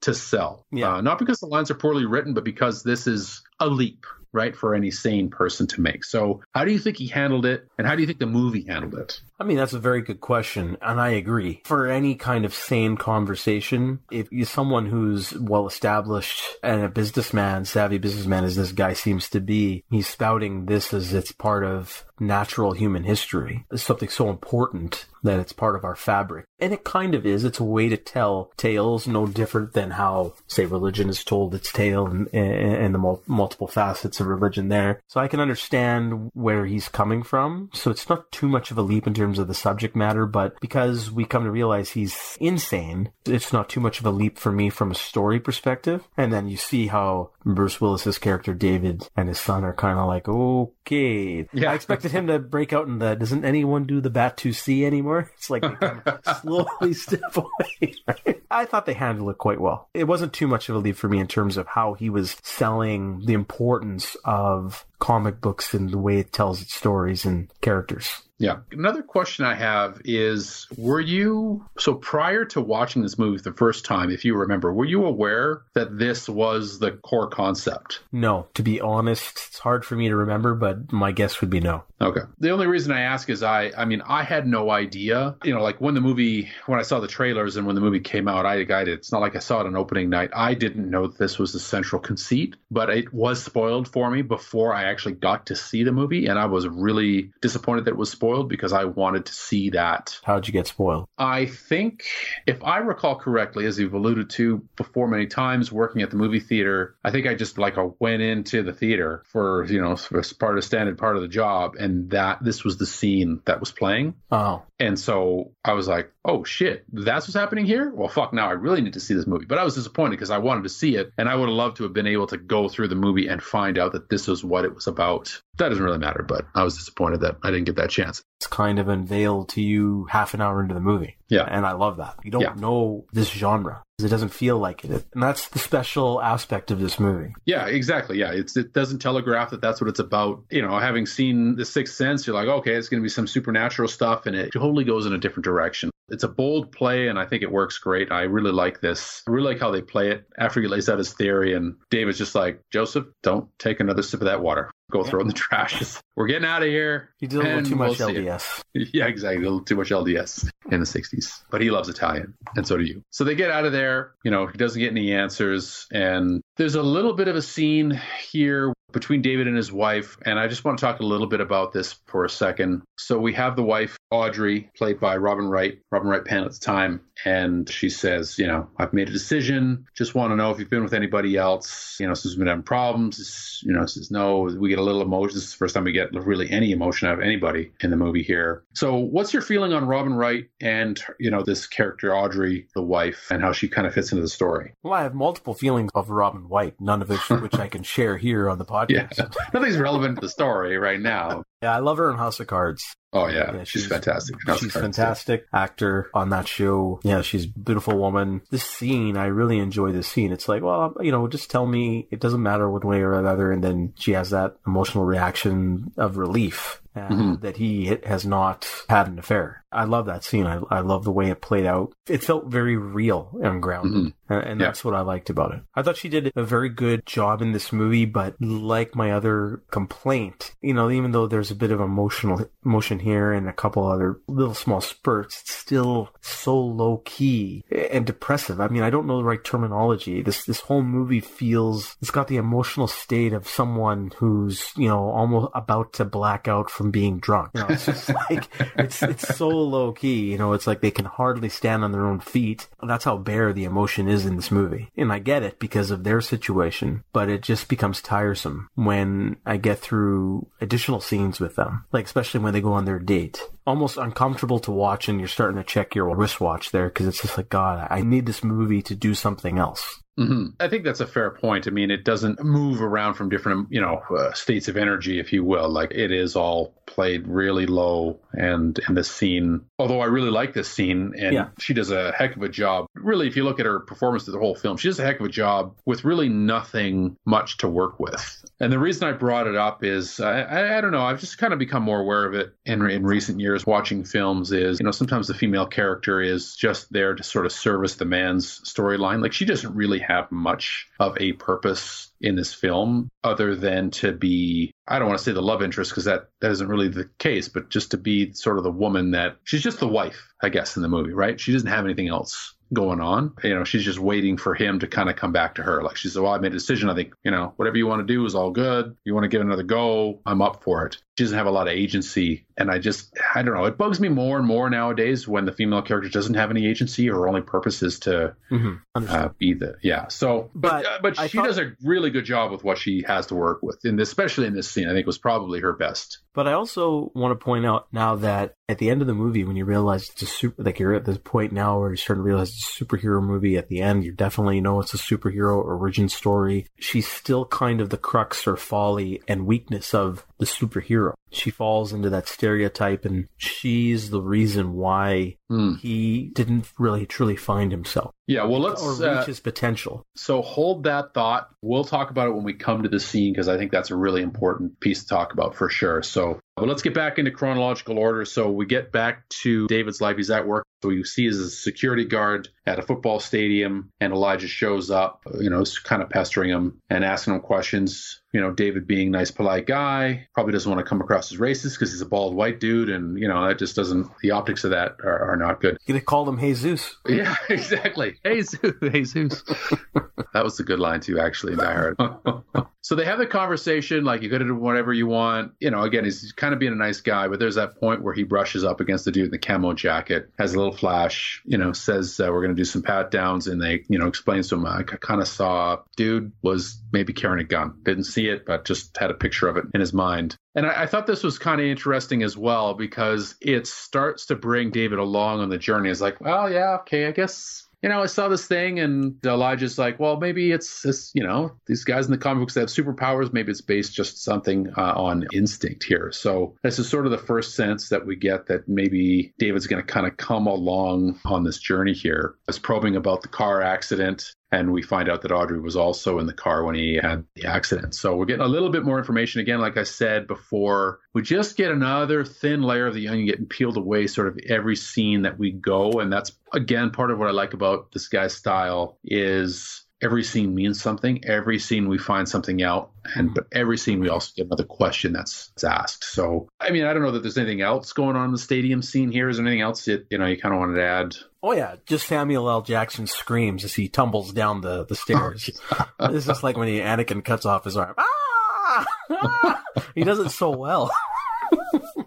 Speaker 2: to sell.
Speaker 3: Yeah.
Speaker 2: Uh, not because the lines are poorly written, but because this is a leap, right, for any sane person to make. So how do you think he handled it, and how do you think the movie handled it?
Speaker 3: I mean, that's a very good question, and I agree. For any kind of sane conversation, if you're someone who's well established and a businessman, savvy businessman, as this guy seems to be, he's spouting this as it's part of natural human history. It's something so important that it's part of our fabric. And it kind of is. It's a way to tell tales no different than how, say, religion is told its tale and, and the mul- multiple facets of religion there. So I can understand where he's coming from. So it's not too much of a leap in terms of the subject matter, but because we come to realize he's insane, it's not too much of a leap for me from a story perspective. And then you see how Bruce Willis's character David and his son are kind of like, okay.
Speaker 2: Yeah.
Speaker 3: I expected him to break out in the, doesn't anyone do the Batusi anymore? It's like slowly step away. right? I thought they handled it quite well. It wasn't too much of a leap for me in terms of how he was selling the importance of comic books and the way it tells its stories and characters.
Speaker 2: Yeah. Another question I have is Were you, so prior to watching this movie the first time, if you remember, were you aware that this was the core concept?
Speaker 3: No, to be honest, it's hard for me to remember, but my guess would be no.
Speaker 2: Okay. The only reason I ask is I, I mean, I had no idea. You know, like when the movie, when I saw the trailers and when the movie came out, I, I it's not like I saw it on opening night. I didn't know that this was the central conceit, but it was spoiled for me before I actually got to see the movie, and I was really disappointed that it was spoiled because I wanted to see that.
Speaker 3: How'd you get spoiled?
Speaker 2: I think, if I recall correctly, as you've alluded to before many times, working at the movie theater, I think I just like I went into the theater for you know as part of standard part of the job, and that this was the scene that was playing,
Speaker 3: Oh,
Speaker 2: and so I was like, oh shit, that's what's happening here. Well, fuck, now I really need to see this movie. But I was disappointed because I wanted to see it, and I would have loved to have been able to go through the movie and find out that this was what it was about. That doesn't really matter, but I was disappointed that I didn't get that chance.
Speaker 3: it's kind of unveiled to you half an hour into the movie.
Speaker 2: Yeah.
Speaker 3: And I love that. You don't
Speaker 2: Yeah.
Speaker 3: know this genre. It doesn't feel like it. And that's the special aspect of this movie.
Speaker 2: Yeah, exactly. Yeah, it's it doesn't telegraph that that's what it's about. You know, having seen The Sixth Sense, you're like, okay, it's going to be some supernatural stuff, and it totally goes in a different direction. It's a bold play, and I think it works great. I really like this. I really like how they play it. After he lays out his theory, and David's just like, Joseph, don't take another sip of that water. Go throw it in the trash. We're getting out of here.
Speaker 3: He did a little too much
Speaker 2: we'll.
Speaker 3: LDS.
Speaker 2: Yeah, exactly. A little too much LDS in the 60s. But he loves Italian, and so do you. So they get out of there. You know, he doesn't get any answers. And there's a little bit of a scene here between David and his wife. And I just want to talk a little bit about this for a second. So we have the wife, Audrey, played by Robin Wright, Robin Wright Penn at the time. And she says, You know, I've made a decision. Just want to know if you've been with anybody else. You know, since we've been having problems. You know, says, No, we get a little emotion. This is the first time we get get really any emotion out of anybody in the movie here. So, what's your feeling on Robin Wright and you know this character Audrey, the wife, and how she kind of fits into the story?
Speaker 3: Well, I have multiple feelings of Robin Wright, none of which which I can share here on the podcast.
Speaker 2: Yeah. Nothing's relevant to the story right now.
Speaker 3: Yeah, I love her in House of Cards.
Speaker 2: Oh yeah, yeah she's, she's, fantastic.
Speaker 3: House she's fantastic actor on that show. Yeah, she's a beautiful woman. This scene, I really enjoy this scene. It's like, well, you know, just tell me it doesn't matter one way or another, and then she has that emotional reaction of relief uh, mm-hmm. that he has not had an affair. I love that scene. I, I love the way it played out. It felt very real and grounded. Mm-hmm. And, and yeah. that's what I liked about it. I thought she did a very good job in this movie, but like my other complaint, you know, even though there's a bit of emotional emotion here and a couple other little small spurts, it's still so low key and depressive. I mean, I don't know the right terminology. This, this whole movie feels, it's got the emotional state of someone who's, you know, almost about to black out from being drunk. You know, it's just like it's it's so low key. You know, it's like they can hardly stand on their own feet. That's how bare the emotion is in this movie, and I get it because of their situation. But it just becomes tiresome when I get through additional scenes with them, like especially when they go on their date. Almost uncomfortable to watch, and you're starting to check your wristwatch there because it's just like God, I need this movie to do something else.
Speaker 2: Mm-hmm. I think that's a fair point. I mean, it doesn't move around from different, you know, uh, states of energy, if you will. Like it is all played really low, and and the scene. Although I really like this scene, and yeah. she does a heck of a job. Really, if you look at her performance through the whole film, she does a heck of a job with really nothing much to work with. And the reason I brought it up is I, I, I don't know. I've just kind of become more aware of it in in recent years watching films. Is you know sometimes the female character is just there to sort of service the man's storyline. Like she doesn't really have much of a purpose in this film other than to be I don't want to say the love interest because that that isn't really the case, but just to be sort of the woman that she's just the wife, I guess, in the movie, right? She doesn't have anything else going on. You know, she's just waiting for him to kind of come back to her. Like she said, oh, Well, I made a decision. I think, you know, whatever you want to do is all good. You want to give another go, I'm up for it. She doesn't have a lot of agency. And I just, I don't know, it bugs me more and more nowadays when the female character doesn't have any agency. Her only purpose is to mm-hmm. uh, be the, yeah. So, but, but, uh, but she thought... does a really good job with what she has to work with. And especially in this scene, I think was probably her best.
Speaker 3: But I also want to point out now that at the end of the movie, when you realize it's a super, like you're at this point now where you're starting to realize it's a superhero movie at the end, you definitely know it's a superhero origin story. She's still kind of the crux or folly and weakness of the superhero. She falls into that stereotype and she's the reason why mm. he didn't really truly find himself.
Speaker 2: Yeah, well, let's
Speaker 3: or reach uh, his potential.
Speaker 2: So hold that thought. We'll talk about it when we come to the scene because I think that's a really important piece to talk about for sure. So, but let's get back into chronological order. So we get back to David's life. He's at work. So you see he's a security guard at a football stadium, and Elijah shows up, you know, kind of pestering him and asking him questions. You know, David being nice, polite guy, probably doesn't want to come across as racist because he's a bald white dude, and you know that just doesn't. The optics of that are, are not good.
Speaker 3: You could have called him Jesus.
Speaker 2: Yeah, exactly. Jesus, Jesus. that was a good line too, actually. In Die Hard. So they have the conversation, like you could do whatever you want. You know, again, he's kind of being a nice guy, but there's that point where he brushes up against the dude in the camo jacket, has a little flash, you know, says uh, we're going to do some pat downs, and they, you know, explains to him, I kind of saw dude was maybe carrying a gun. Didn't see it, but just had a picture of it in his mind. And I, I thought this was kind of interesting as well because it starts to bring David along on the journey. It's like, well, yeah, okay, I guess you know, I saw this thing, and Elijah's like, well, maybe it's, it's you know, these guys in the comic books that have superpowers. Maybe it's based just something uh, on instinct here. So this is sort of the first sense that we get that maybe David's going to kind of come along on this journey here. As probing about the car accident, and we find out that Audrey was also in the car when he had the accident. So we're getting a little bit more information. Again, like I said before, we just get another thin layer of the onion getting peeled away sort of every scene that we go. And that's, again, part of what I like about this guy's style is every scene means something. Every scene we find something out, and but every scene we also get another question that's, that's asked. So I mean, I don't know that there's anything else going on in the stadium scene here. Is there anything else that you know you kind of wanted to add?
Speaker 3: Oh yeah, just Samuel L. Jackson screams as he tumbles down the the stairs. it's just like when he, Anakin cuts off his arm. Ah! ah! he does it so well.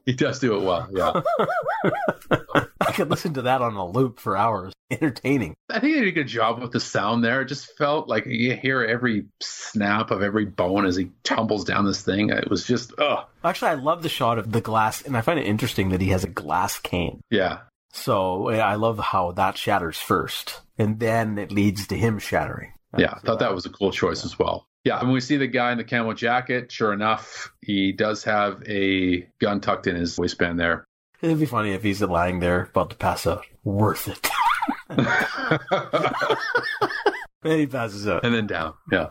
Speaker 2: he does do it well. Yeah.
Speaker 3: could listen to that on a loop for hours. Entertaining.
Speaker 2: I think they did a good job with the sound there. It just felt like you hear every snap of every bone as he tumbles down this thing. It was just, oh.
Speaker 3: Actually, I love the shot of the glass, and I find it interesting that he has a glass cane.
Speaker 2: Yeah.
Speaker 3: So I love how that shatters first, and then it leads to him shattering.
Speaker 2: Yeah, I thought that was a cool choice yeah. as well. Yeah, when we see the guy in the camo jacket, sure enough, he does have a gun tucked in his waistband there.
Speaker 3: It'd be funny if he's lying there about to pass out. Worth it. and he passes out.
Speaker 2: And then down. Yeah.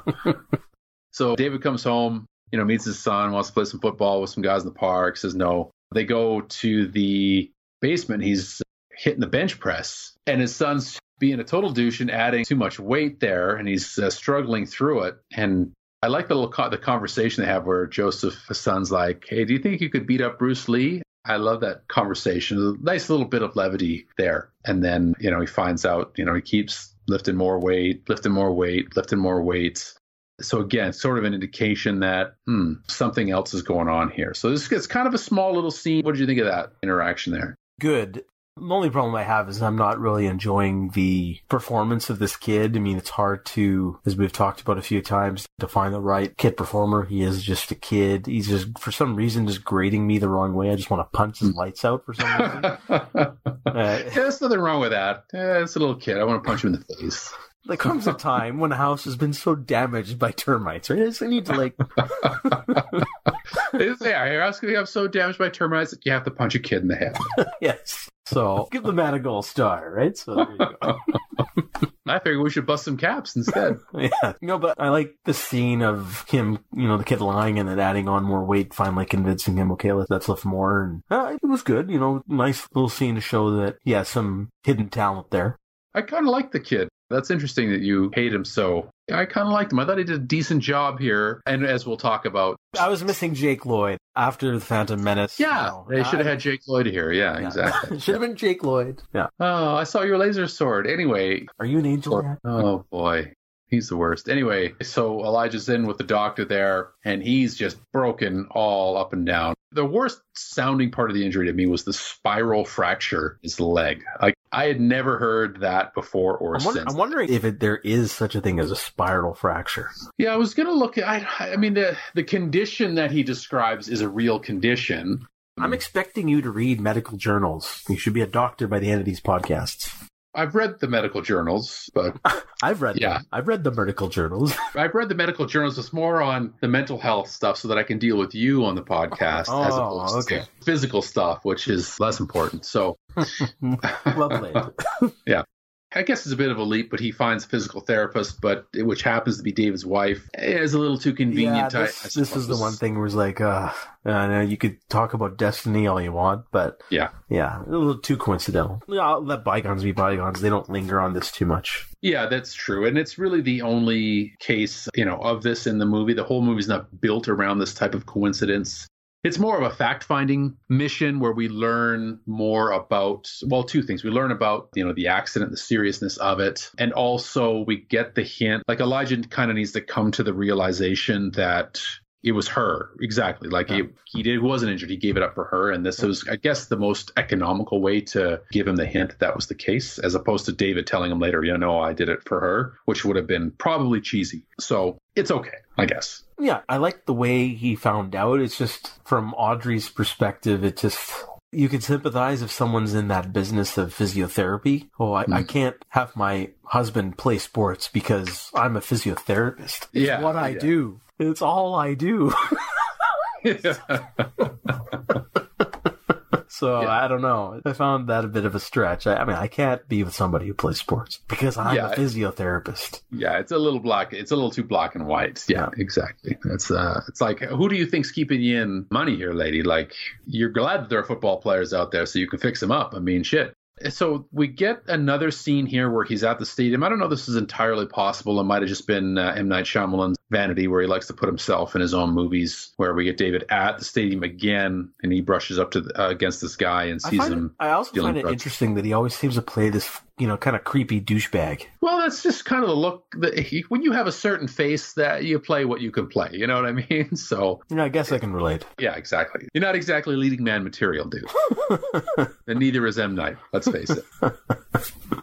Speaker 2: so David comes home, you know, meets his son, wants to play some football with some guys in the park, says no. They go to the basement. He's hitting the bench press, and his son's being a total douche and adding too much weight there, and he's uh, struggling through it. And I like the little co- the conversation they have where Joseph, his son's like, "Hey, do you think you could beat up Bruce Lee?" I love that conversation. Nice little bit of levity there. And then, you know, he finds out, you know, he keeps lifting more weight, lifting more weight, lifting more weights. So again, sort of an indication that hmm, something else is going on here. So this gets kind of a small little scene. What did you think of that interaction there?
Speaker 3: Good. The only problem I have is I'm not really enjoying the performance of this kid. I mean, it's hard to, as we've talked about a few times, to find the right kid performer. He is just a kid. He's just, for some reason, just grading me the wrong way. I just want to punch his lights out for some reason. uh,
Speaker 2: yeah, there's nothing wrong with that. Yeah, it's a little kid. I want to punch him in the face.
Speaker 3: There comes a time when a house has been so damaged by termites, right? I need to like.
Speaker 2: yeah, your house can be so damaged by termites that you have to punch a kid in the head.
Speaker 3: yes. So give the man a gold star, right? So there you go.
Speaker 2: I figured we should bust some caps instead.
Speaker 3: yeah. No, but I like the scene of him, you know, the kid lying and then adding on more weight, finally convincing him, okay, let's lift more. And uh, it was good, you know, nice little scene to show that he has some hidden talent there.
Speaker 2: I kind of like the kid. That's interesting that you hate him so. I kind of liked him. I thought he did a decent job here. And as we'll talk about,
Speaker 3: I was missing Jake Lloyd after the Phantom Menace.
Speaker 2: Yeah, they should have had Jake Lloyd here. Yeah, yeah. exactly.
Speaker 3: should have been Jake Lloyd.
Speaker 2: Yeah. Oh, I saw your laser sword. Anyway,
Speaker 3: are you an angel? Yet?
Speaker 2: Oh boy. He's the worst. Anyway, so Elijah's in with the doctor there, and he's just broken all up and down. The worst sounding part of the injury to me was the spiral fracture his leg. Like I had never heard that before or
Speaker 3: I'm wonder,
Speaker 2: since.
Speaker 3: I'm wondering if it, there is such a thing as a spiral fracture.
Speaker 2: Yeah, I was gonna look at. I, I mean, the the condition that he describes is a real condition.
Speaker 3: I'm expecting you to read medical journals. You should be a doctor by the end of these podcasts.
Speaker 2: I've read the medical journals, but
Speaker 3: I've read yeah, them. I've read the medical journals.
Speaker 2: I've read the medical journals. It's more on the mental health stuff, so that I can deal with you on the podcast oh, as opposed okay. to physical stuff, which is less important. So,
Speaker 3: well played.
Speaker 2: yeah. I guess it's a bit of a leap, but he finds a physical therapist, but which happens to be David's wife. It is a little too convenient.
Speaker 3: Yeah, this, this is the one thing where it's like, uh, I know you could talk about destiny all you want, but
Speaker 2: yeah,
Speaker 3: yeah, a little too coincidental. I'll let bygones be bygones. They don't linger on this too much.
Speaker 2: Yeah, that's true, and it's really the only case, you know, of this in the movie. The whole movie's not built around this type of coincidence it's more of a fact finding mission where we learn more about well two things. We learn about you know the accident the seriousness of it and also we get the hint like elijah kind of needs to come to the realization that it was her. Exactly. Like yeah. he did wasn't injured. He gave it up for her and this was i guess the most economical way to give him the hint that, that was the case as opposed to david telling him later you know i did it for her which would have been probably cheesy. So it's okay i guess
Speaker 3: yeah i like the way he found out it's just from audrey's perspective it just you can sympathize if someone's in that business of physiotherapy. Oh, I, mm. I, can't have my husband play sports because I'm a physiotherapist. It's yeah, what I yeah. do. It's all I do. so yeah. I don't know. I found that a bit of a stretch. I, I, mean, I can't be with somebody who plays sports because I'm yeah, a physiotherapist.
Speaker 2: Yeah, it's a little black. It's a little too black and white. Yeah, exactly. It's uh, it's like who do you think's keeping you in money here, lady? Like you're glad that there are football players out there so you can fix them up. I mean, shit. So we get another scene here where he's at the stadium. I don't know if this is entirely possible. It might have just been uh, M. Night Shyamalan's vanity where he likes to put himself in his own movies, where we get David at the stadium again and he brushes up to the, uh, against this guy and sees
Speaker 3: I
Speaker 2: him.
Speaker 3: I also find it drugs. interesting that he always seems to play this you know, kind of creepy douchebag.
Speaker 2: Well, that's just kind of the look that when you have a certain face that you play what you can play. You know what I mean? So,
Speaker 3: You know, I guess I can relate.
Speaker 2: yeah, exactly. You're not exactly leading man material, dude. and neither is M Night. Let's face it.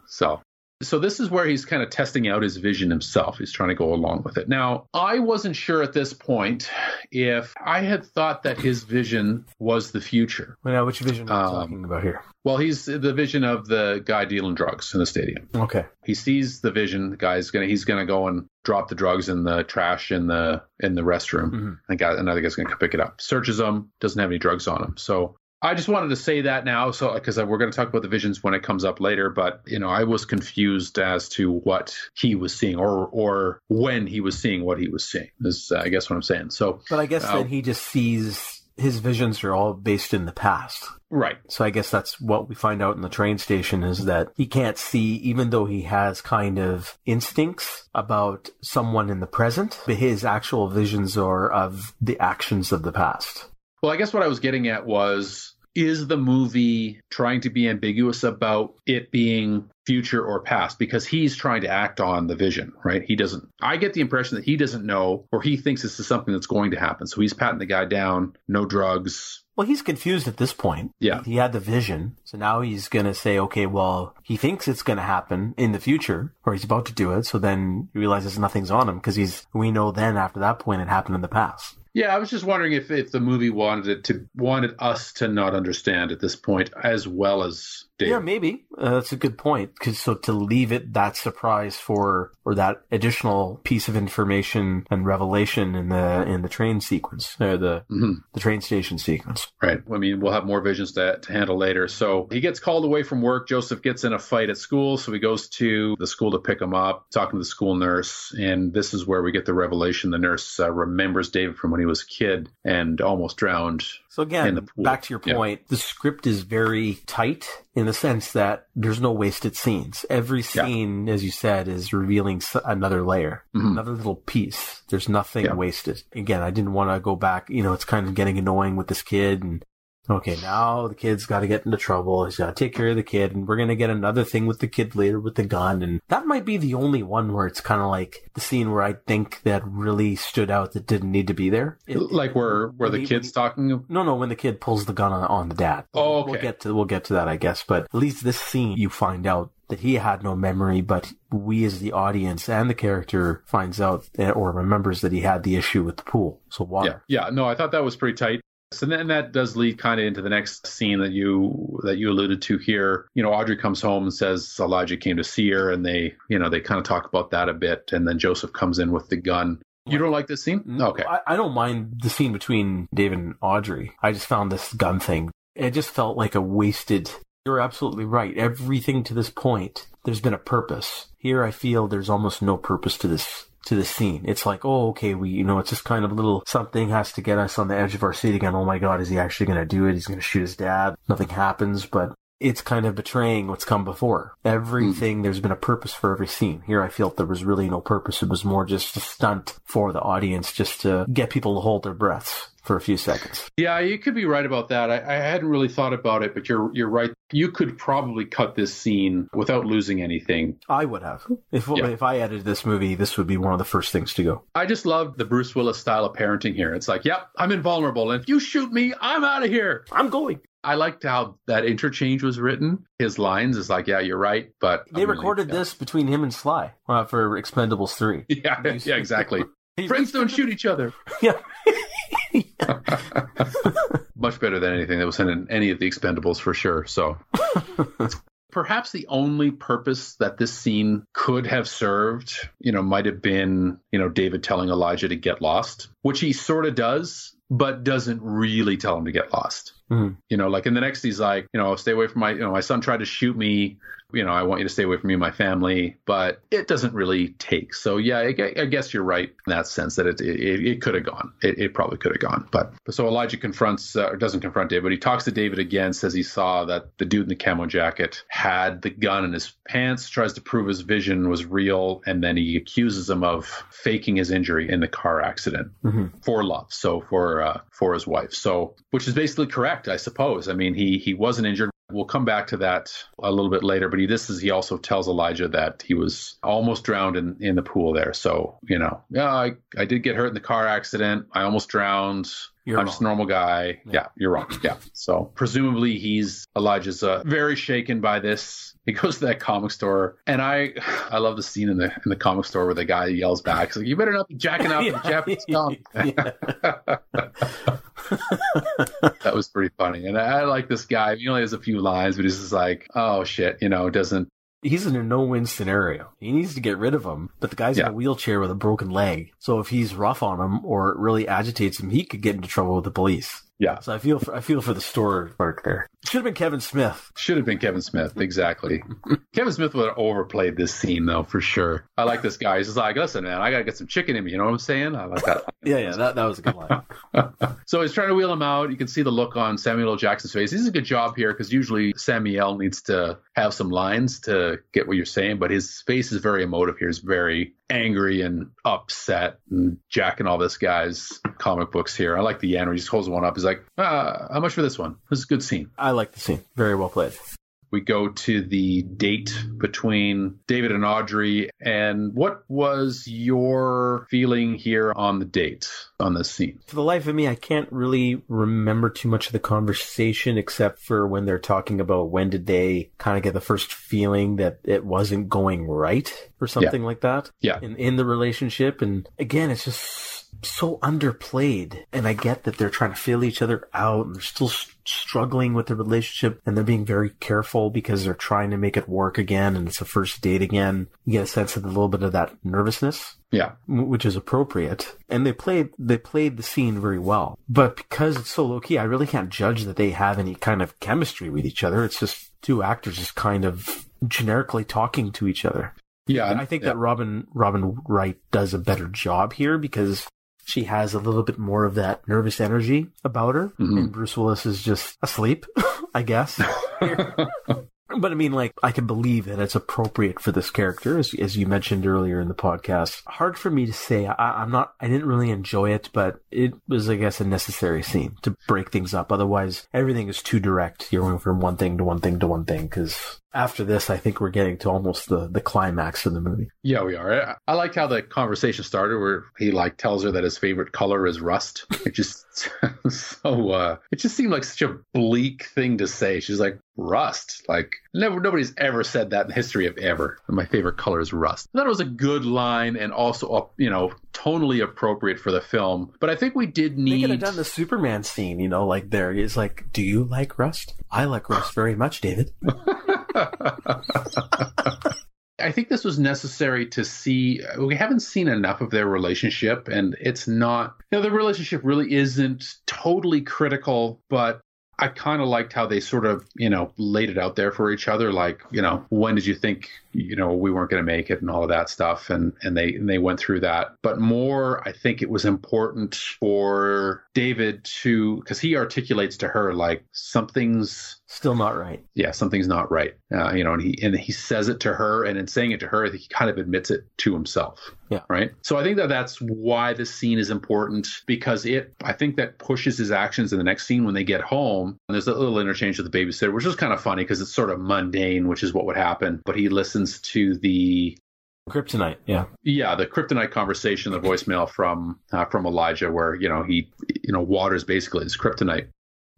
Speaker 2: so, so this is where he's kind of testing out his vision himself. He's trying to go along with it. Now, I wasn't sure at this point if I had thought that his vision was the future.
Speaker 3: Well, now, which vision are
Speaker 2: Um,
Speaker 3: talking about here?
Speaker 2: Well, he's the vision of the guy dealing drugs in the stadium.
Speaker 3: Okay.
Speaker 2: He sees the vision. The guy's gonna he's gonna go and drop the drugs in the trash in the in the restroom.
Speaker 3: Mhm.
Speaker 2: And guy another guy's gonna come pick it up. Searches him. Doesn't have any drugs on him. So I just wanted to say that now, so because we're going to talk about the visions when it comes up later. But you know, I was confused as to what he was seeing, or or when he was seeing what he was seeing. Is uh, I guess what I'm saying. So
Speaker 3: But I guess
Speaker 2: Uh,
Speaker 3: then he just sees his visions are all based in the past.
Speaker 2: right,
Speaker 3: So I guess that's what we find out in the train station is that he can't see, even though he has kind of instincts about someone in the present, but his actual visions are of the actions of the past.
Speaker 2: Well, I guess what I was getting at was is the movie trying to be ambiguous about it being future or past because he's trying to act on the vision, right? He doesn't I get the impression that he doesn't know or he thinks this is something that's going to happen. So he's patting the guy down, no drugs.
Speaker 3: Well, he's confused at this point.
Speaker 2: Yeah.
Speaker 3: He had the vision. So now he's going to say, okay, well, he thinks it's going to happen in the future, or he's about to do it. So then he realizes nothing's on him because he's, we know then after that point it happened in the past.
Speaker 2: Yeah, I was just wondering if, if the movie wanted it to wanted us to not understand at this point as well as David.
Speaker 3: Yeah, maybe uh, that's a good point. Because so to leave it that surprise for or that additional piece of information and revelation in the in the train sequence, or the
Speaker 2: Mhm.
Speaker 3: the train station sequence.
Speaker 2: Right. I mean, we'll have more visions to, to handle later. So he gets called away from work. Joseph gets in a fight at school. So he goes to the school to pick him up, talking to the school nurse. And this is where we get the revelation. The nurse uh, remembers David from when he was a kid and almost drowned.
Speaker 3: So
Speaker 2: In
Speaker 3: again, back to your
Speaker 2: Yeah.
Speaker 3: point, the script is very tight in the sense that there's no wasted scenes. Every
Speaker 2: Yeah.
Speaker 3: scene, as you said, is revealing another layer,
Speaker 2: Mhm.
Speaker 3: another little piece. There's nothing
Speaker 2: Yeah.
Speaker 3: wasted. Again, I didn't want to go back. You know, it's kind of getting annoying with this kid and. Okay, now the kid's got to get into trouble. He's got to take care of the kid, and we're gonna get another thing with the kid later with the gun, and that might be the only one where it's kind of like the scene where I think that really stood out that didn't need to be there. It-
Speaker 2: like where, where the
Speaker 3: he-
Speaker 2: kid's talking.
Speaker 3: no, no, when the kid pulls the gun on, on the dad.
Speaker 2: Oh,
Speaker 3: We'll get to we'll get to that, I guess. But at least this scene, you find out that he had no memory, but we as the audience and the character finds out eh, or remembers that he had the issue with the pool. So
Speaker 2: Yeah. Yeah. No, I thought that was pretty tight. So then that does lead kind of into the next scene that you that you alluded to here. You know, Audrey comes home and says Elijah came to see her, and they you know they kind of talk about that a bit, and then Joseph comes in with the gun. You don't like this scene?
Speaker 3: No,
Speaker 2: Okay.
Speaker 3: I, I don't mind the scene between David and Audrey. I just found this gun thing. It just felt like a wasted. You're absolutely right. Everything to this point, there's been a purpose. Here, I feel there's almost no purpose to this to the scene. It's like, oh, okay, we, you know, it's just kind of little something has to get us on the edge of our seat again. Oh my God, is he actually going to do it? He's going to shoot his dad. Nothing happens, but it's kind of betraying what's come before. Everything, hmm. there's been a purpose for every scene. Here, I felt there was really no purpose. It was more just a stunt for the audience, just to get people to hold their breaths for a few seconds.
Speaker 2: Yeah, you could be right about that. I, I hadn't really thought about it, but you're you're right. You could probably cut this scene without losing anything.
Speaker 3: I would have. If,
Speaker 2: Yeah.
Speaker 3: if I edited this movie, this would be one of the first things to go.
Speaker 2: I just love the Bruce Willis style of parenting here. It's like, yep, I'm invulnerable, and if you shoot me, I'm out of here.
Speaker 3: I'm going.
Speaker 2: I liked how that interchange was written. His lines is like, yeah, you're right, but
Speaker 3: They
Speaker 2: I'm really-
Speaker 3: recorded this between him and Sly uh, for Expendables 3.
Speaker 2: Yeah, yeah, exactly. Friends don't shoot each other.
Speaker 3: Yeah.
Speaker 2: Much better than anything that was in any of the Expendables for sure. So. Perhaps the only purpose that this scene could have served, you know, might have been, you know, David telling Elijah to get lost, which he sort of does, but doesn't really tell him to get lost.
Speaker 3: Mhm.
Speaker 2: You know, like in the next, he's like, you know, stay away from my, you know, my son tried to shoot me. You know, I want you to stay away from me and my family, but it doesn't really take. So yeah, I, I guess you're right in that sense that it it, it could have gone. It, it probably could have gone. But so Elijah confronts uh, or doesn't confront David. But he talks to David again, says he saw that the dude in the camo jacket had the gun in his pants, tries to prove his vision was real, and then he accuses him of faking his injury in the car accident
Speaker 3: Mhm.
Speaker 2: for love, so for uh, for his wife. So which is basically correct, I suppose. I mean, he he wasn't injured. We'll come back to that a little bit later, but he, this is he also tells Elijah that he was almost drowned in, in the pool there. So, you know, yeah, I, I did get hurt in the car accident. I almost drowned.
Speaker 3: You're
Speaker 2: I'm
Speaker 3: wrong.
Speaker 2: just a normal guy. Yeah. you're wrong. Yeah. So presumably he's Elijah's uh, very shaken by this. He goes to that comic store, and I I love the scene in the in the comic store where the guy yells back, he's like, "You better not be jacking up in
Speaker 3: Yeah.
Speaker 2: Japanese comic." that was pretty funny, and I, I like this guy. He only has a few lines, but he's just like, "Oh shit," you know, doesn't
Speaker 3: He's in a no-win scenario. He needs to get rid of him, but the guy's
Speaker 2: Yeah.
Speaker 3: in a wheelchair with a broken leg. So if he's rough on him or it really agitates him, he could get into trouble with the police.
Speaker 2: Yeah.
Speaker 3: So I feel for, I feel for the store clerk there. Should have been Kevin Smith.
Speaker 2: Should have been Kevin Smith, exactly. Kevin Smith would have overplayed this scene though, for sure. I like this guy. He's just like, listen, man, I gotta get some chicken in me. You know what I'm saying? I like that.
Speaker 3: Yeah, yeah, that, that was a good line.
Speaker 2: so he's trying to wheel him out. You can see the look on Samuel L. Jackson's face. He does a good job here because usually Samuel needs to have some lines to get what you're saying, but his face is very emotive here. He's very angry and upset and jacking all this guy's comic books here. I like the end where he just holds one up. He's like, ah, how much for this one? This is a good scene.
Speaker 3: I like the scene. Very well played.
Speaker 2: We go to the date between David and Audrey. And what was your feeling here on the date on this scene?
Speaker 3: For the life of me, I can't really remember too much of the conversation except for when they're talking about when did they kind of get the first feeling that it wasn't going right or something like that.
Speaker 2: Yeah.
Speaker 3: In, in the relationship. And again, it's just so underplayed. And I get that they're trying to feel each other out and they're still struggling with the relationship and they're being very careful because they're trying to make it work again and it's a first date again. You get a sense of a little bit of that nervousness
Speaker 2: Yeah.
Speaker 3: which is appropriate. And they played they played the scene very well. But because it's so low key, I really can't judge that they have any kind of chemistry with each other. It's just two actors just kind of generically talking to each other.
Speaker 2: Yeah.
Speaker 3: I think
Speaker 2: yeah.
Speaker 3: that Robin Robin Wright does a better job here because she has a little bit more of that nervous energy about her,
Speaker 2: Mhm.
Speaker 3: and Bruce Willis is just asleep, I guess. But I mean, like, I can believe that it's appropriate for this character, as, as you mentioned earlier in the podcast. Hard for me to say. I, I'm not, I didn't really enjoy it, but it was, I guess, a necessary scene to break things up. Otherwise, everything is too direct. You're going from one thing to one thing to one thing, because after this, I think we're getting to almost the, the climax of the movie.
Speaker 2: Yeah, we are. I, I liked how the conversation started where he like tells her that his favorite color is rust. It just so uh it just seemed like such a bleak thing to say. She's like, rust. Like never nobody's ever said that in the history of ever. My favorite color is rust. I thought it was a good line and also uh, you know, tonally appropriate for the film. But I think we did
Speaker 3: They
Speaker 2: need
Speaker 3: could have done the Superman scene, you know, like there is like, do you like Rust? I like Rust very much, David.
Speaker 2: I think this was necessary to see. We haven't seen enough of their relationship, and it's not. You know, the relationship really isn't totally critical, but I kind of liked how they sort of, you know, laid it out there for each other. Like, you know, when did you think, you know, we weren't going to make it, and all of that stuff, and and they and they went through that. But more, I think it was important for David to, because he articulates to her like something's
Speaker 3: Still not right.
Speaker 2: yeah, something's not right. Uh, you know, and he and he says it to her, and in saying it to her, he kind of admits it to himself.
Speaker 3: Yeah.
Speaker 2: Right. So I think that that's why this scene is important because it, I think that pushes his actions in the next scene when they get home. And there's a little interchange with the babysitter, which is kind of funny because it's sort of mundane, which is what would happen. But he listens to the
Speaker 3: Kryptonite, yeah.
Speaker 2: yeah, the kryptonite conversation, the voicemail from uh, from Elijah, where you know he, you know, water's basically his kryptonite.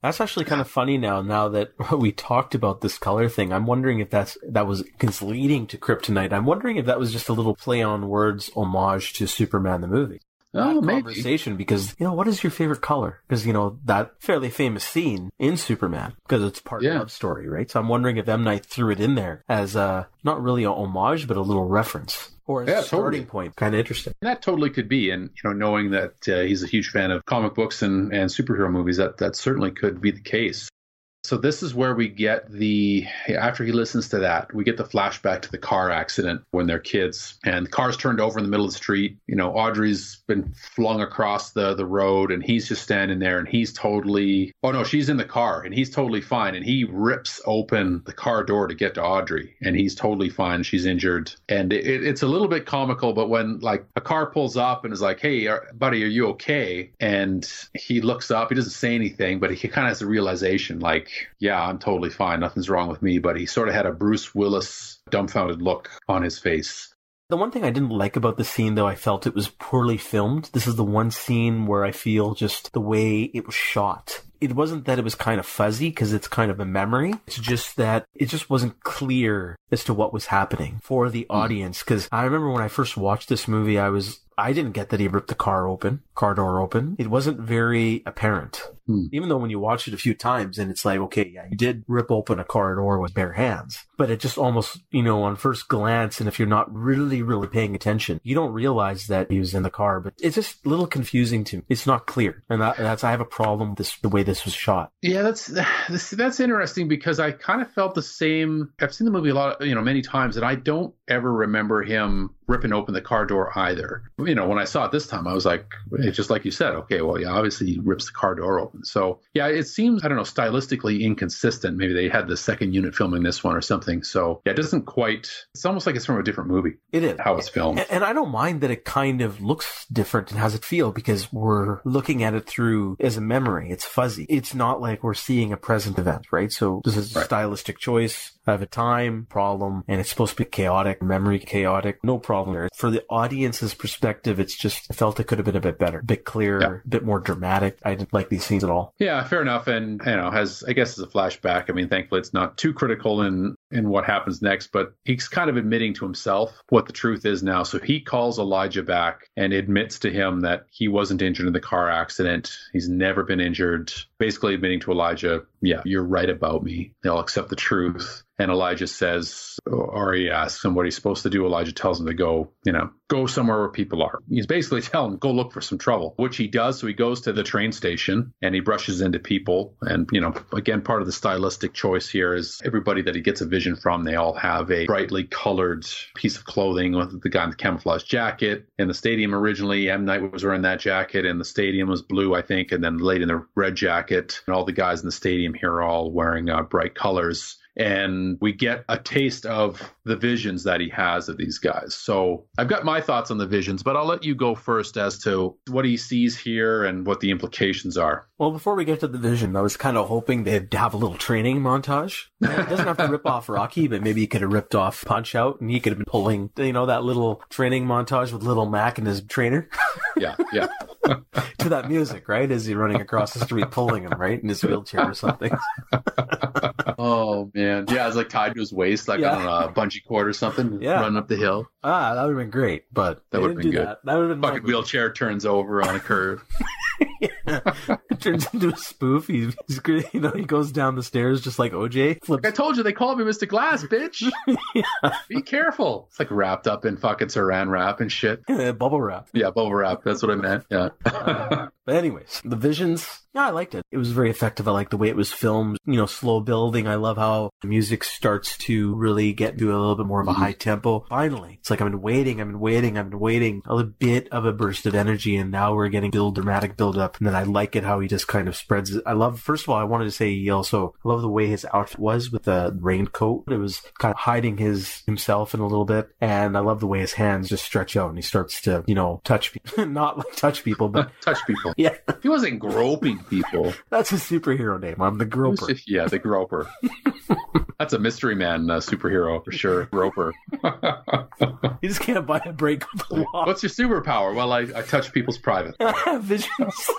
Speaker 3: That's actually kind of funny now. Now that we talked about this color thing, I'm wondering if that's that was leading to Kryptonite. I'm wondering if that was just a little play on words, homage to Superman the movie.
Speaker 2: Oh,
Speaker 3: conversation because you know what is your favorite color? Because you know that fairly famous scene in Superman because it's part
Speaker 2: Yeah.
Speaker 3: of the story, right? So I'm wondering if M Night threw it in there as a not really a homage, but a little reference or as
Speaker 2: Yeah,
Speaker 3: a starting
Speaker 2: totally.
Speaker 3: point. Kind of interesting.
Speaker 2: That totally could be, and you know, knowing that uh, he's a huge fan of comic books and, and superhero movies, that that certainly could be the case. So this is where we get the after he listens to that, we get the flashback to the car accident when they're kids, and the car's turned over in the middle of the street. You know, Audrey's been flung across the the road, and he's just standing there, and he's totally oh no, she's in the car, and he's totally fine, and he rips open the car door to get to Audrey, and he's totally fine. She's injured, and it, it's a little bit comical, but when like a car pulls up and is like, "Hey, buddy, are you okay?" and he looks up, he doesn't say anything, but he kind of has a realization, like yeah, I'm totally fine. Nothing's wrong with me. But he sort of had a Bruce Willis dumbfounded look on his face.
Speaker 3: The one thing I didn't like about the scene, though, I felt it was poorly filmed. This is the one scene where I feel just the way it was shot. It wasn't that it was kind of fuzzy because it's kind of a memory. It's just that it just wasn't clear as to what was happening for the hmm. audience. Because I remember when I first watched this movie, I was I didn't get that he ripped the car open, car door open. It wasn't very apparent.
Speaker 2: Hmm.
Speaker 3: Even though when you watch it a few times and it's like, okay, yeah, you did rip open a car door with bare hands. But it just almost, you know, on first glance, and if you're not really, really paying attention, you don't realize that he was in the car. But it's just a little confusing to me. It's not clear. And that, that's, I have a problem with this, the way this was shot.
Speaker 2: Yeah, that's that's, that's interesting because I kind of felt the same. I've seen the movie a lot, you know, many times, and I don't ever remember him ripping open the car door either. You know, when I saw it this time, I was like, it's just like you said, okay, well, yeah, obviously he rips the car door open. So, yeah, it seems, I don't know, stylistically inconsistent. Maybe they had the second unit filming this one or something. So, yeah, it doesn't quite, it's almost like it's from a different movie,
Speaker 3: It is.
Speaker 2: how it's filmed.
Speaker 3: And, and I don't mind that it kind of looks different and has it feel because we're looking at it through as a memory. It's fuzzy. It's not like we're seeing a present event, right? So this is a
Speaker 2: Right.
Speaker 3: stylistic choice. I have a time problem and it's supposed to be chaotic, memory chaotic. No problem there. For the audience's perspective, it's just, I felt it could have been a bit better, a bit clearer,
Speaker 2: Yeah.
Speaker 3: a bit more dramatic. I didn't like these scenes at all.
Speaker 2: Yeah, fair enough. And you know, has I guess as a flashback, I mean, thankfully it's not too critical in in what happens next, but he's kind of admitting to himself what the truth is now. So he calls Elijah back and admits to him that he wasn't injured in the car accident. He's never been injured. Basically admitting to Elijah, yeah, you're right about me. They'll accept the truth. And Elijah says, or he asks him what he's supposed to do. Elijah tells him to go, you know, go somewhere where people are. He's basically telling him, go look for some trouble, which he does. So he goes to the train station and he brushes into people. And, you know, again, part of the stylistic choice here is everybody that he gets a vision from, they all have a brightly colored piece of clothing with the guy in the camouflage jacket. In the stadium originally, M. Night was wearing that jacket and the stadium was blue, I think. And then late in the red jacket. And all the guys in the stadium here are all wearing uh, bright colors and we get a taste of the visions that he has of these guys. So I've got my thoughts on the visions, but I'll let you go first as to what he sees here and what the implications are.
Speaker 3: Well, before we get to the vision, I was kind of hoping they'd have a little training montage. It doesn't have to rip off Rocky, but maybe he could have ripped off Punch Out and he could have been pulling, you know, that little training montage with Little Mac and his trainer
Speaker 2: Yeah, yeah.
Speaker 3: To that music, right? As he running across the street pulling him, right? In his wheelchair or something.
Speaker 2: oh man, yeah, it's like tied to his waist, like
Speaker 3: Yeah.
Speaker 2: on a bungee cord or something,
Speaker 3: Yeah.
Speaker 2: running up the hill.
Speaker 3: Ah, that would have been great, but
Speaker 2: That would've been good.
Speaker 3: That. that would have been
Speaker 2: Fucking
Speaker 3: lovely.
Speaker 2: wheelchair turns over on a curve.
Speaker 3: it turns into a spoof. He's, he's you know he goes down the stairs just like OJ.
Speaker 2: I told you they called me Mr. Glass, bitch. Be careful. It's like wrapped up in fucking saran wrap and shit.
Speaker 3: bubble wrap.
Speaker 2: Yeah, bubble wrap. That's what I meant. Yeah.
Speaker 3: But anyways, the visions, yeah, I liked it. It was very effective. I like the way it was filmed, you know, slow building. I love how the music starts to really get to a little bit more of a
Speaker 2: Mhm.
Speaker 3: high tempo. Finally, it's like I've been waiting, I've been waiting, I've been waiting. A little bit of a burst of energy, and now we're getting a build dramatic build up. And then I like it how he just kind of spreads it. I love, first of all, I wanted to say he also, I love the way his outfit was with the raincoat. It was kind of hiding his himself in a little bit. And I love the way his hands just stretch out and he starts to, you know, touch people. Not like touch people, but
Speaker 2: Touch people.
Speaker 3: yeah.
Speaker 2: He wasn't groping people.
Speaker 3: That's a superhero name. I'm the groper.
Speaker 2: just- yeah, the groper. That's a mystery man uh, superhero for sure. Groper.
Speaker 3: You just can't buy a break with the law.
Speaker 2: What's your superpower? Well, I, I touch people's private.
Speaker 3: visions.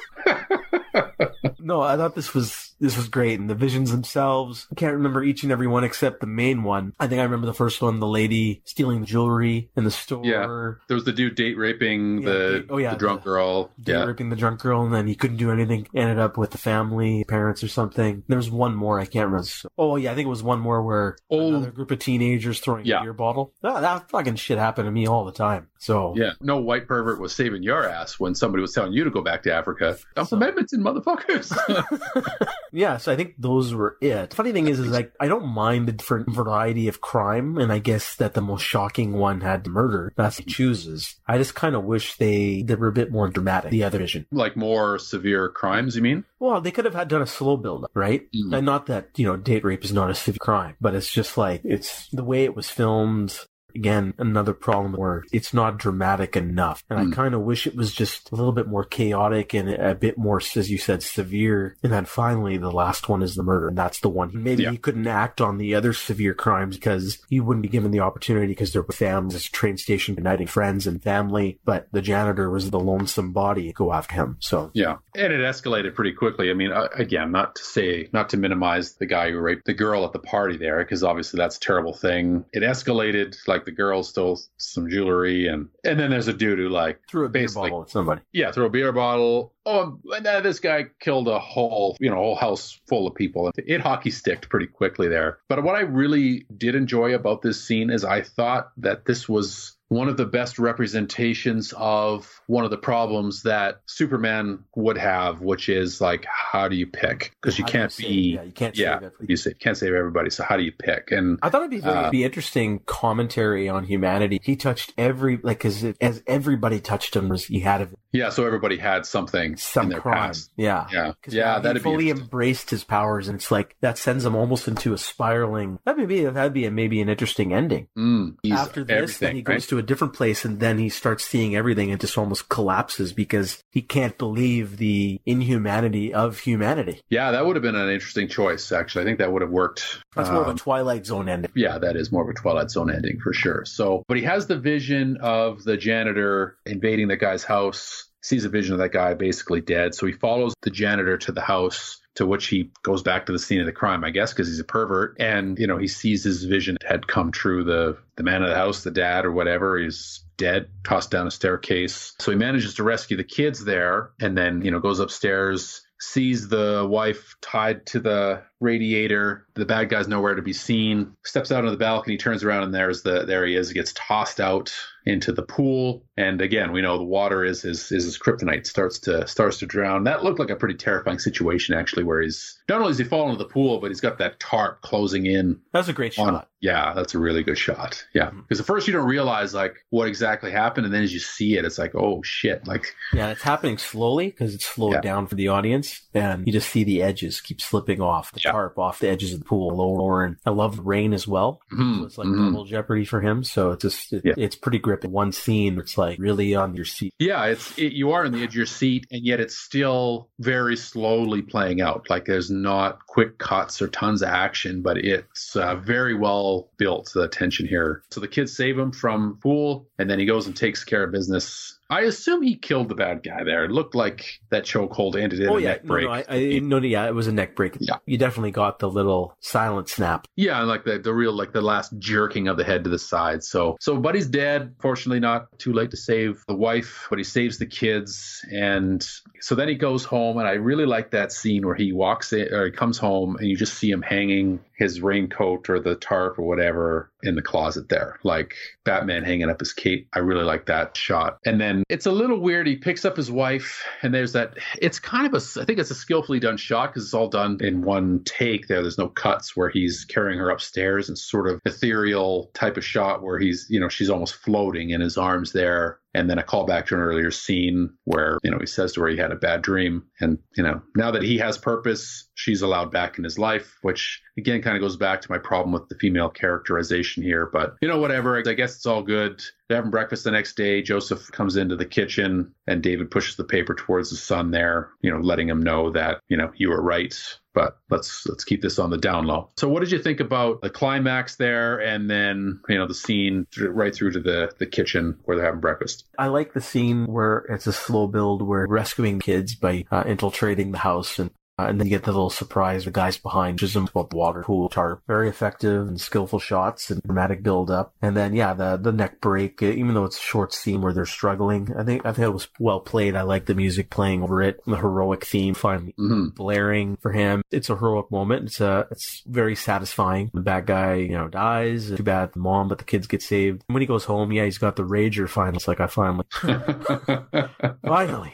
Speaker 3: no, I thought this was this was great, and the visions themselves. I can't remember each and every one except the main one. I think I remember the first one: the lady stealing the jewelry in the store.
Speaker 2: Yeah. There was the dude date raping
Speaker 3: Yeah,
Speaker 2: the,
Speaker 3: date- oh, yeah,
Speaker 2: the drunk
Speaker 3: the-
Speaker 2: girl.
Speaker 3: Date
Speaker 2: Yeah.
Speaker 3: raping the drunk girl, and then he couldn't do anything. Ended up with the family, parents, or something. There was one more. I can't remember. Oh yeah, I think it was one more where
Speaker 2: Oh.
Speaker 3: another group of teenagers throwing
Speaker 2: Yeah.
Speaker 3: a beer bottle. That, that fucking shit happened to me all the time. So
Speaker 2: Yeah. No white pervert was saving your ass when somebody was telling you to go back to Africa.
Speaker 3: So-
Speaker 2: Some Edmonton motherfuckers.
Speaker 3: Yeah, so I think those were it. Funny thing is, is like I don't mind the different variety of crime, and I guess that the most shocking one had murder. That's he chooses. I just kind of wish they they were a bit more dramatic. The other vision.
Speaker 2: like more severe crimes, you mean?
Speaker 3: Well, they could have had done a slow build up, right?
Speaker 2: Mm.
Speaker 3: And not that you know date rape is not a severe crime, but it's just like it's the way it was filmed. Again, another problem where it's not dramatic enough. And
Speaker 2: Mm.
Speaker 3: I kind of wish it was just a little bit more chaotic and a bit more, as you said, severe. And then finally, the last one is the murder. And that's the one. Maybe
Speaker 2: Yeah.
Speaker 3: he couldn't act on the other severe crimes because he wouldn't be given the opportunity because there were families, train station, uniting friends and family. But the janitor was the lonesome body go after him. So
Speaker 2: Yeah, and it escalated pretty quickly. I mean, uh, again, not to say, not to minimize the guy who raped the girl at the party there, because obviously that's a terrible thing. It escalated. Like the girl stole some jewelry, and and then there's a dude who like
Speaker 3: threw a beer bottle at somebody.
Speaker 2: yeah, threw a beer bottle. Oh, and then uh, this guy killed a whole, you know, whole house full of people. It hockey sticked pretty quickly there. But what I really did enjoy about this scene is I thought that this was one of the best representations of one of the problems that Superman would have, which is like, how do you pick? Because you
Speaker 3: How
Speaker 2: can't
Speaker 3: save-
Speaker 2: be,
Speaker 3: yeah, you can't
Speaker 2: yeah,
Speaker 3: save everything.
Speaker 2: you say, can't save everybody. So how do you pick? And
Speaker 3: I thought it'd be very
Speaker 2: Uh,
Speaker 3: be interesting commentary on humanity. He touched every like because as everybody touched him, he had a,
Speaker 2: yeah, so everybody had something in their
Speaker 3: crime.
Speaker 2: past.
Speaker 3: Yeah,
Speaker 2: Yeah,
Speaker 3: 'Cause
Speaker 2: yeah,
Speaker 3: he
Speaker 2: that'd be
Speaker 3: fully embraced his powers, and it's like that sends him almost into a spiraling. That would be that'd be a, maybe an interesting ending.
Speaker 2: Mm,
Speaker 3: After this, then he
Speaker 2: right?
Speaker 3: goes to a different place, and then he starts seeing everything, and just almost collapses because he can't believe the inhumanity of humanity.
Speaker 2: Yeah, that would have been an interesting choice. Actually, I think that would have worked.
Speaker 3: That's more of
Speaker 2: um,
Speaker 3: a Twilight Zone ending.
Speaker 2: yeah, that is more of a Twilight Zone ending for sure. So, but he has the vision of the janitor invading the guy's house, sees a vision of that guy basically dead. So he follows the janitor to the house. To which he goes back to the scene of the crime, I guess, because he's a pervert, and you know he sees his vision had come true. The the man of the house, the dad or whatever, is dead, tossed down a staircase. So he manages to rescue the kids there, and then you know goes upstairs, sees the wife tied to the radiator. The bad guy's nowhere to be seen. Steps out on the balcony, turns around, and there's the there he is. He gets tossed out into the pool. And again, we know the water is his is his kryptonite. Starts to starts to drown. That looked like a pretty terrifying situation actually, where he's not only is he falling into the pool, but he's got that tarp closing in
Speaker 3: That's a great
Speaker 2: on
Speaker 3: shot.
Speaker 2: yeah, that's a really good shot. Yeah, hmm. because at first you don't realize like what exactly happened, and then as you see it, it's like oh shit, like
Speaker 3: Yeah, it's happening slowly because it's slowed
Speaker 2: Yeah.
Speaker 3: down for the audience, and you just see the edges keep slipping off the
Speaker 2: Yeah.
Speaker 3: Tarp, off the edges of the pool, lower. And I love the rain as well.
Speaker 2: mhm,
Speaker 3: So it's like
Speaker 2: mhm.
Speaker 3: double jeopardy for him. So it's just it,
Speaker 2: Yeah.
Speaker 3: it's pretty gripping. One scene, it's like really on your seat.
Speaker 2: Yeah, it's it, you are on the edge of your seat, and yet it's still very slowly playing out. Like there's not quick cuts or tons of action, but it's uh, very well built. The tension here. So the kids save him from pool, and then he goes and takes care of business. I assume he killed the bad guy there. It looked like that chokehold ended in
Speaker 3: oh
Speaker 2: a
Speaker 3: yeah,
Speaker 2: neck
Speaker 3: no,
Speaker 2: break.
Speaker 3: no, I, I, no, yeah, it was a neck break.
Speaker 2: Yeah.
Speaker 3: you definitely got the little silent snap.
Speaker 2: Yeah, like the the real like the last jerking of the head to the side. So so Buddy's dead. Fortunately, not too late to save the wife, but he saves the kids, and so then he goes home. And I really like that scene where he walks in or he comes home, and you just see him hanging his raincoat or the tarp or whatever in the closet there, like Batman hanging up his cape. I really like that shot. And then it's a little weird. He picks up his wife, and there's that. It's kind of a. I think it's a skillfully done shot because it's all done in one take. There, there's no cuts where he's carrying her upstairs. It's sort of ethereal type of shot where he's, you know, she's almost floating in his arms there. And then a callback to an earlier scene where, you know, he says to her he had a bad dream. And, you know, now that he has purpose, she's allowed back in his life, which again kind of goes back to my problem with the female characterization here. But, you know, whatever. I guess it's all good. They're having breakfast the next day. Joseph comes into the kitchen and David pushes the paper towards the son there, you know, letting him know that, you know, you were right. But let's let's keep this on the down low. So what did you think about the climax there and then, you know, the scene right through to the the kitchen where they're having breakfast?
Speaker 3: I like the scene where it's a slow build where rescuing kids by uh, infiltrating the house and and then you get the little surprise the guys behind just about the water pool tarp very effective and skillful shots and dramatic build up and then yeah the the neck break uh, even though it's a short scene where they're struggling I think I think it was well played I like the music playing over it the heroic theme finally
Speaker 2: hmm
Speaker 3: blaring for him. It's a heroic moment. It's a, it's very satisfying. The bad guy, you know, dies. Too bad the mom, but the kids get saved. When he goes home, yeah, he's got the rager finally. It's like, I finally, finally,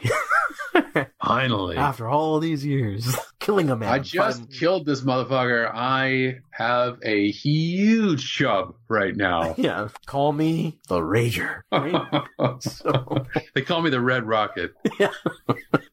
Speaker 2: Finally.
Speaker 3: after all these years, killing a man.
Speaker 2: I just
Speaker 3: finally.
Speaker 2: killed this motherfucker. I have a huge chub right now.
Speaker 3: yeah, call me the rager. Right? so,
Speaker 2: they call me the Red Rocket. Yeah.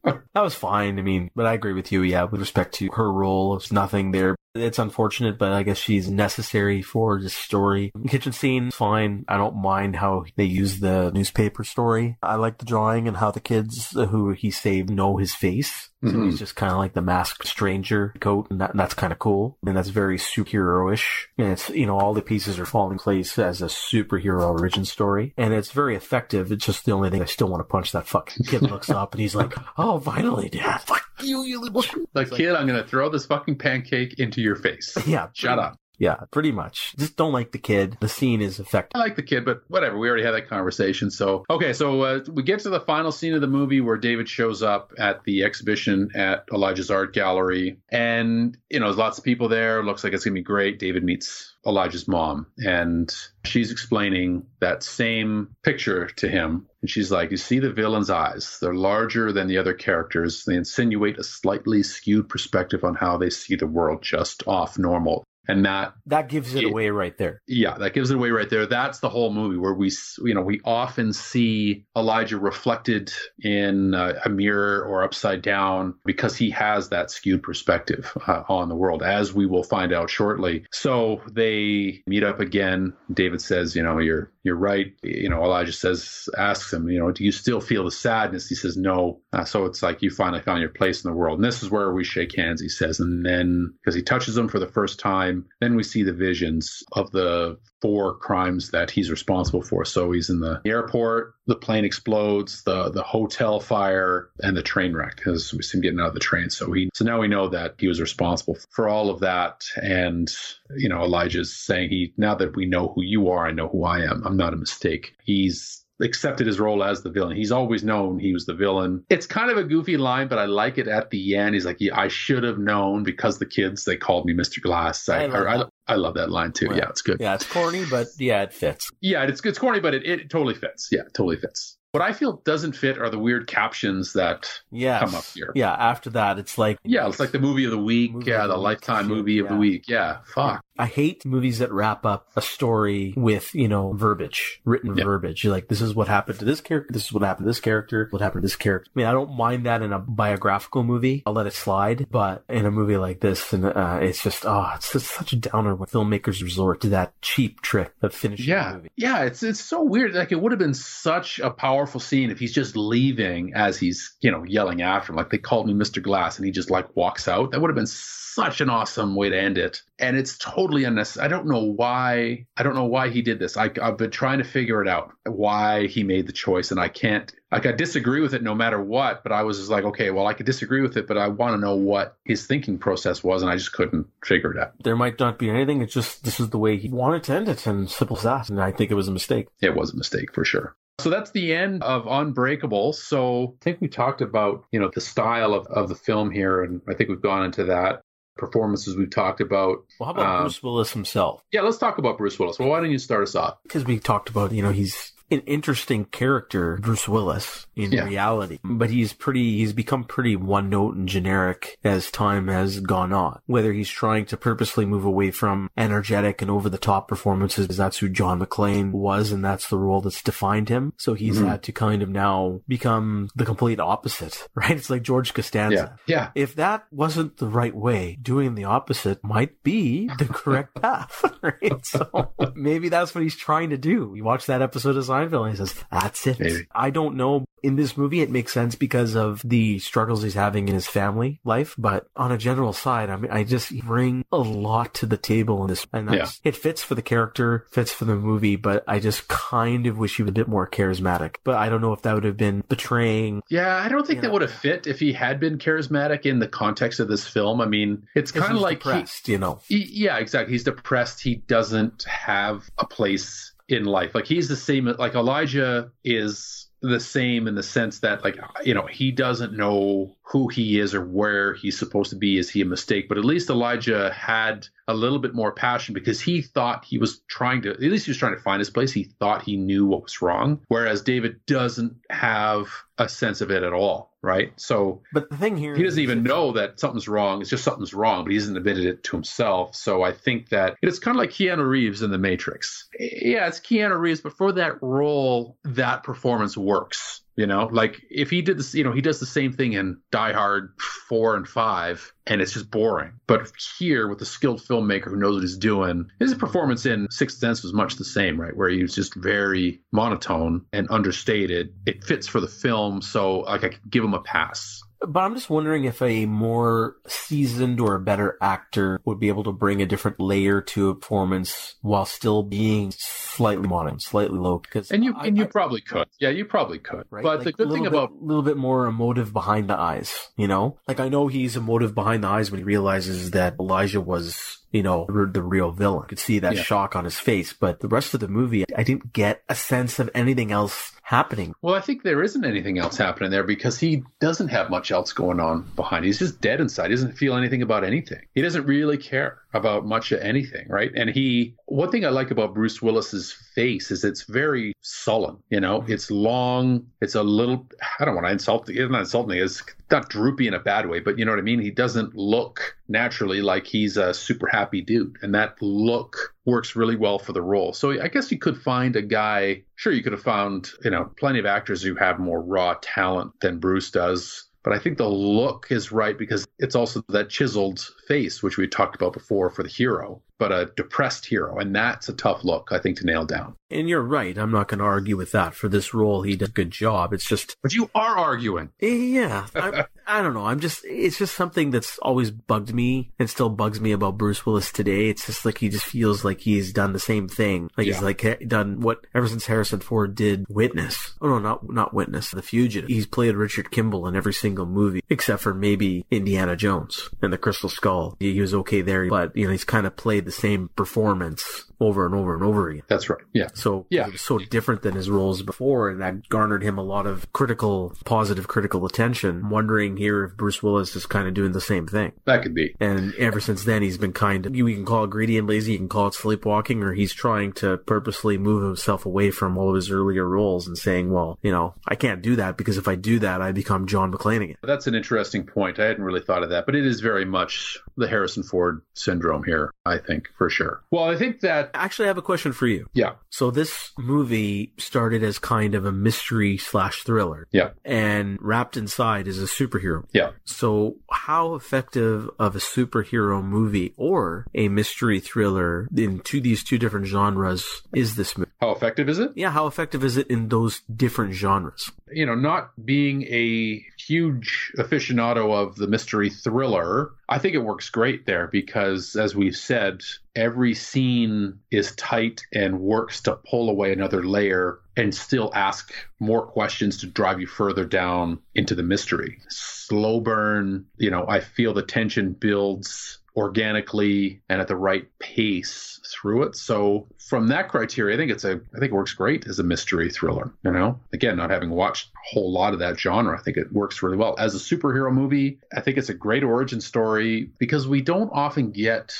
Speaker 3: that was fine. I mean, but I agree with you. Yeah, with respect to her role, it's nothing there. It's unfortunate, but I guess she's necessary for the story. Kitchen scene, fine. I don't mind how they use the newspaper story. I like the drawing and how the kids who he saved know his face. So
Speaker 2: Mhm.
Speaker 3: he's just kind of like the masked stranger coat, and that, that's kind of cool. And that's very superhero-ish. And it's, you know, all the pieces are falling in place as a superhero origin story. And it's very effective. It's just the only thing I still want to punch that fucking kid looks up and he's like, oh, finally, dad. Fuck you, you little...
Speaker 2: Like, kid, I'm going to throw this fucking pancake into your face.
Speaker 3: Yeah.
Speaker 2: Shut up.
Speaker 3: Yeah, pretty much. Just don't like the kid. The scene is effective.
Speaker 2: I like the kid, but whatever. We already had that conversation. So, okay, so uh, we get to the final scene of the movie where David shows up at the exhibition at Elijah's art gallery. And, you know, there's lots of people there. Looks like it's going to be great. David meets Elijah's mom, and she's explaining that same picture to him. And she's like, You see the villain's eyes. They're larger than the other characters. They insinuate a slightly skewed perspective on how they see the world just off normal. And that
Speaker 3: That gives it
Speaker 2: Yeah.
Speaker 3: away right there.
Speaker 2: yeah, that gives it away right there. That's the whole movie where we, you know, we often see Elijah reflected in uh, a mirror or upside down because he has that skewed perspective uh, on the world, as we will find out shortly. So they meet up again. David says, you know, you're you're right. You know, Elijah says, asks him, you know, do you still feel the sadness? He says, no. Uh, so it's like you finally found your place in the world, and this is where we shake hands. He says, and then because he touches him for the first time, then we see the visions of the four crimes that he's responsible for. So he's in the airport, the plane explodes, the the hotel fire, and the train wreck because we see him getting out of the train. So he so now we know that he was responsible for all of that. And you know, Elijah's saying he now that we know who you are, I know who I am. I'm not a mistake. He's accepted his role as the villain. He's always known he was the villain. It's kind of a goofy line, but I like it at the end. He's like, yeah, I should have known because the kids they called me Mr. Glass. I,
Speaker 3: I love
Speaker 2: I,
Speaker 3: that.
Speaker 2: I love that line too.
Speaker 3: Right.
Speaker 2: Yeah, it's good.
Speaker 3: Yeah, it's corny, but yeah, it fits.
Speaker 2: Yeah, it's it's corny, but it, it totally fits. Yeah, totally fits. What I feel doesn't fit are the weird captions that
Speaker 3: Yes.
Speaker 2: come up here.
Speaker 3: Yeah, after that, it's like.
Speaker 2: Yeah, it's like the movie of the week.
Speaker 3: Movie
Speaker 2: yeah, the,
Speaker 3: the
Speaker 2: lifetime
Speaker 3: shit,
Speaker 2: movie of the week. Yeah, fuck.
Speaker 3: I hate movies that wrap up a story with, you know, verbiage, written verbiage. You're like, this is what happened to this character, this is what happened to this character, what happened to this character. I mean, I don't mind that in a biographical movie. I'll let it slide. But in a movie like this, and uh, it's just, oh, it's just such a downer when filmmakers resort to that cheap trick of finishing the
Speaker 2: Yeah,
Speaker 3: movie.
Speaker 2: yeah, it's it's so weird. Like it would have been such a powerful scene if he's just leaving as he's you know yelling after him, like they called me Mr. Glass, and he just like walks out. That would have been such an awesome way to end it. And it's totally unnecessary. I don't know why. I don't know why he did this. I, I've been trying to figure it out why he made the choice, and I can't. Like I disagree with it no matter what, but I was just like, okay, well, I could disagree with it, but I want to know what his thinking process was, and I just couldn't figure it out.
Speaker 3: There might not be anything. It's just, this is the way he wanted to end it, and simple as that. And I think it was a mistake.
Speaker 2: it was a mistake for sure. So that's the end of Unbreakable. So I think we talked about, you know, the style of, of the film here, and I think we've gone into that. Performances we've talked about.
Speaker 3: Well, how about
Speaker 2: Um,
Speaker 3: Bruce Willis himself?
Speaker 2: Yeah, let's talk about Bruce Willis. Well, why don't you start us off?
Speaker 3: because we talked about, you know, he's an interesting character, Bruce Willis, in
Speaker 2: Yeah.
Speaker 3: reality. But he's pretty, he's become pretty one note and generic as time has gone on. Whether he's trying to purposely move away from energetic and over the top performances, that's who John McClane was, and that's the role that's defined him. So he's
Speaker 2: Mhm.
Speaker 3: had to kind of now become the complete opposite, right? It's like George Costanza.
Speaker 2: Yeah. Yeah.
Speaker 3: If that wasn't the right way, doing the opposite might be the correct path, right? So maybe that's what he's trying to do. You watch that episode of Seinfeld and he says, that's it.
Speaker 2: Maybe.
Speaker 3: I don't know. In this movie, it makes sense because of the struggles he's having in his family life. But on a general side, I mean, I just bring a lot to the table in this. And that's, it fits for the character, fits for the movie, but I just kind of wish he was a bit more charismatic. But I don't know if that would have been betraying
Speaker 2: Yeah, I don't think
Speaker 3: Yeah.
Speaker 2: that would have fit if he had been charismatic in the context of this film. I mean, it's kind of like he-
Speaker 3: you know.
Speaker 2: He, yeah, exactly. He's depressed. He doesn't have a place in life. Like he's the same. Like Elijah is the same in the sense that, like, you know, he doesn't know who he is or where he's supposed to be. Is he a mistake? But at least Elijah had a little bit more passion because he thought he was trying to. At least he was trying to find his place. He thought he knew what was wrong, whereas David doesn't have a sense of it at all. Right. So
Speaker 3: But the thing here
Speaker 2: he doesn't even know that something's wrong. It's just something's wrong, but he hasn't admitted it to himself. So I think that it's kind of like Keanu Reeves in The Matrix. Yeah, it's Keanu Reeves, but for that role, that performance works You know, like if he did this, you know, he does the same thing in Die Hard four and five, and it's just boring. But here, with a skilled filmmaker who knows what he's doing, his performance in Sixth Sense was much the same, right? Where he was just very monotone and understated. It fits for the film, so like I could give him a pass.
Speaker 3: But I'm just wondering if a more seasoned or a better actor would be able to bring a different layer to a performance while still being slightly modern, slightly low. Because
Speaker 2: and you
Speaker 3: I,
Speaker 2: and you
Speaker 3: I,
Speaker 2: probably could, yeah, you probably could.
Speaker 3: Right?
Speaker 2: But
Speaker 3: like
Speaker 2: the good thing
Speaker 3: bit,
Speaker 2: about
Speaker 3: a little bit more emotive behind the eyes, you know, like I know he's emotive behind the eyes when he realizes that Elijah was you know, the real villain. You could see that
Speaker 2: Yeah.
Speaker 3: shock on his face, but the rest of the movie, I didn't get a sense of anything else happening.
Speaker 2: Well, I think there isn't anything else happening there because he doesn't have much else going on behind. He's just dead inside. He doesn't feel anything about anything. He doesn't really care about much of anything, right? And he, one thing I like about Bruce Willis's face is it's very sullen. You know, mm-hmm. it's long. It's a little. I don't want to insult. It's not insulting. It's not droopy in a bad way, but you know what I mean. He doesn't look naturally like he's a super happy dude, and that look works really well for the role. So I guess you could find a guy. Sure, you could have found you know plenty of actors who have more raw talent than Bruce does. But I think the look is right because it's also that chiseled face, which we talked about before for the hero, but a depressed hero. And that's a tough look, I think, to nail down.
Speaker 3: And you're right. I'm not going to argue with that. For this role, he did a good job. It's just,
Speaker 2: But you are arguing.
Speaker 3: yeah, I, I don't know. I'm just, it's just something that's always bugged me and still bugs me about Bruce Willis today. It's just like he just feels like he's done the same thing. Like he's like eh, done what ever since Harrison Ford did Witness. Oh no, not not Witness, The Fugitive. He's played Richard Kimball in every single movie except for maybe Indiana Jones and The Crystal Skull. He, he was okay there, but you know he's kind of played the same performance over and over and over again.
Speaker 2: That's right. Yeah.
Speaker 3: So
Speaker 2: Yeah.
Speaker 3: it was so different than his roles before, and that garnered him a lot of critical, positive critical attention. I'm wondering here if Bruce Willis is kind of doing the same thing.
Speaker 2: That could be.
Speaker 3: And ever since then, he's been kind of, you can call it greedy and lazy, you can call it sleepwalking, or he's trying to purposely move himself away from all of his earlier roles and saying, well, you know, I can't do that because if I do that, I become John McClane again.
Speaker 2: That's an interesting point. I hadn't really thought of that, but it is very much the Harrison Ford syndrome here, I think, for sure. Well, I think that,
Speaker 3: Actually, I have a question for you.
Speaker 2: yeah,
Speaker 3: So this movie started as kind of a mystery slash thriller.
Speaker 2: yeah,
Speaker 3: And wrapped inside is a superhero.
Speaker 2: yeah.
Speaker 3: So, how effective of a superhero movie or a mystery thriller into these two different genres is this movie?
Speaker 2: How effective is it?
Speaker 3: Yeah, how effective is it in those different genres?
Speaker 2: you know, not being a huge aficionado of the mystery thriller, I think it works great there because, as we've said, every scene is tight and works to pull away another layer and still ask more questions to drive you further down into the mystery. Slow burn, you know, I feel the tension builds organically and at the right pace through it. So from that criteria, I think it's a I think it works great as a mystery thriller. You know, again, not having watched a whole lot of that genre, I think it works really well as a superhero movie. I think it's a great origin story because we don't often get.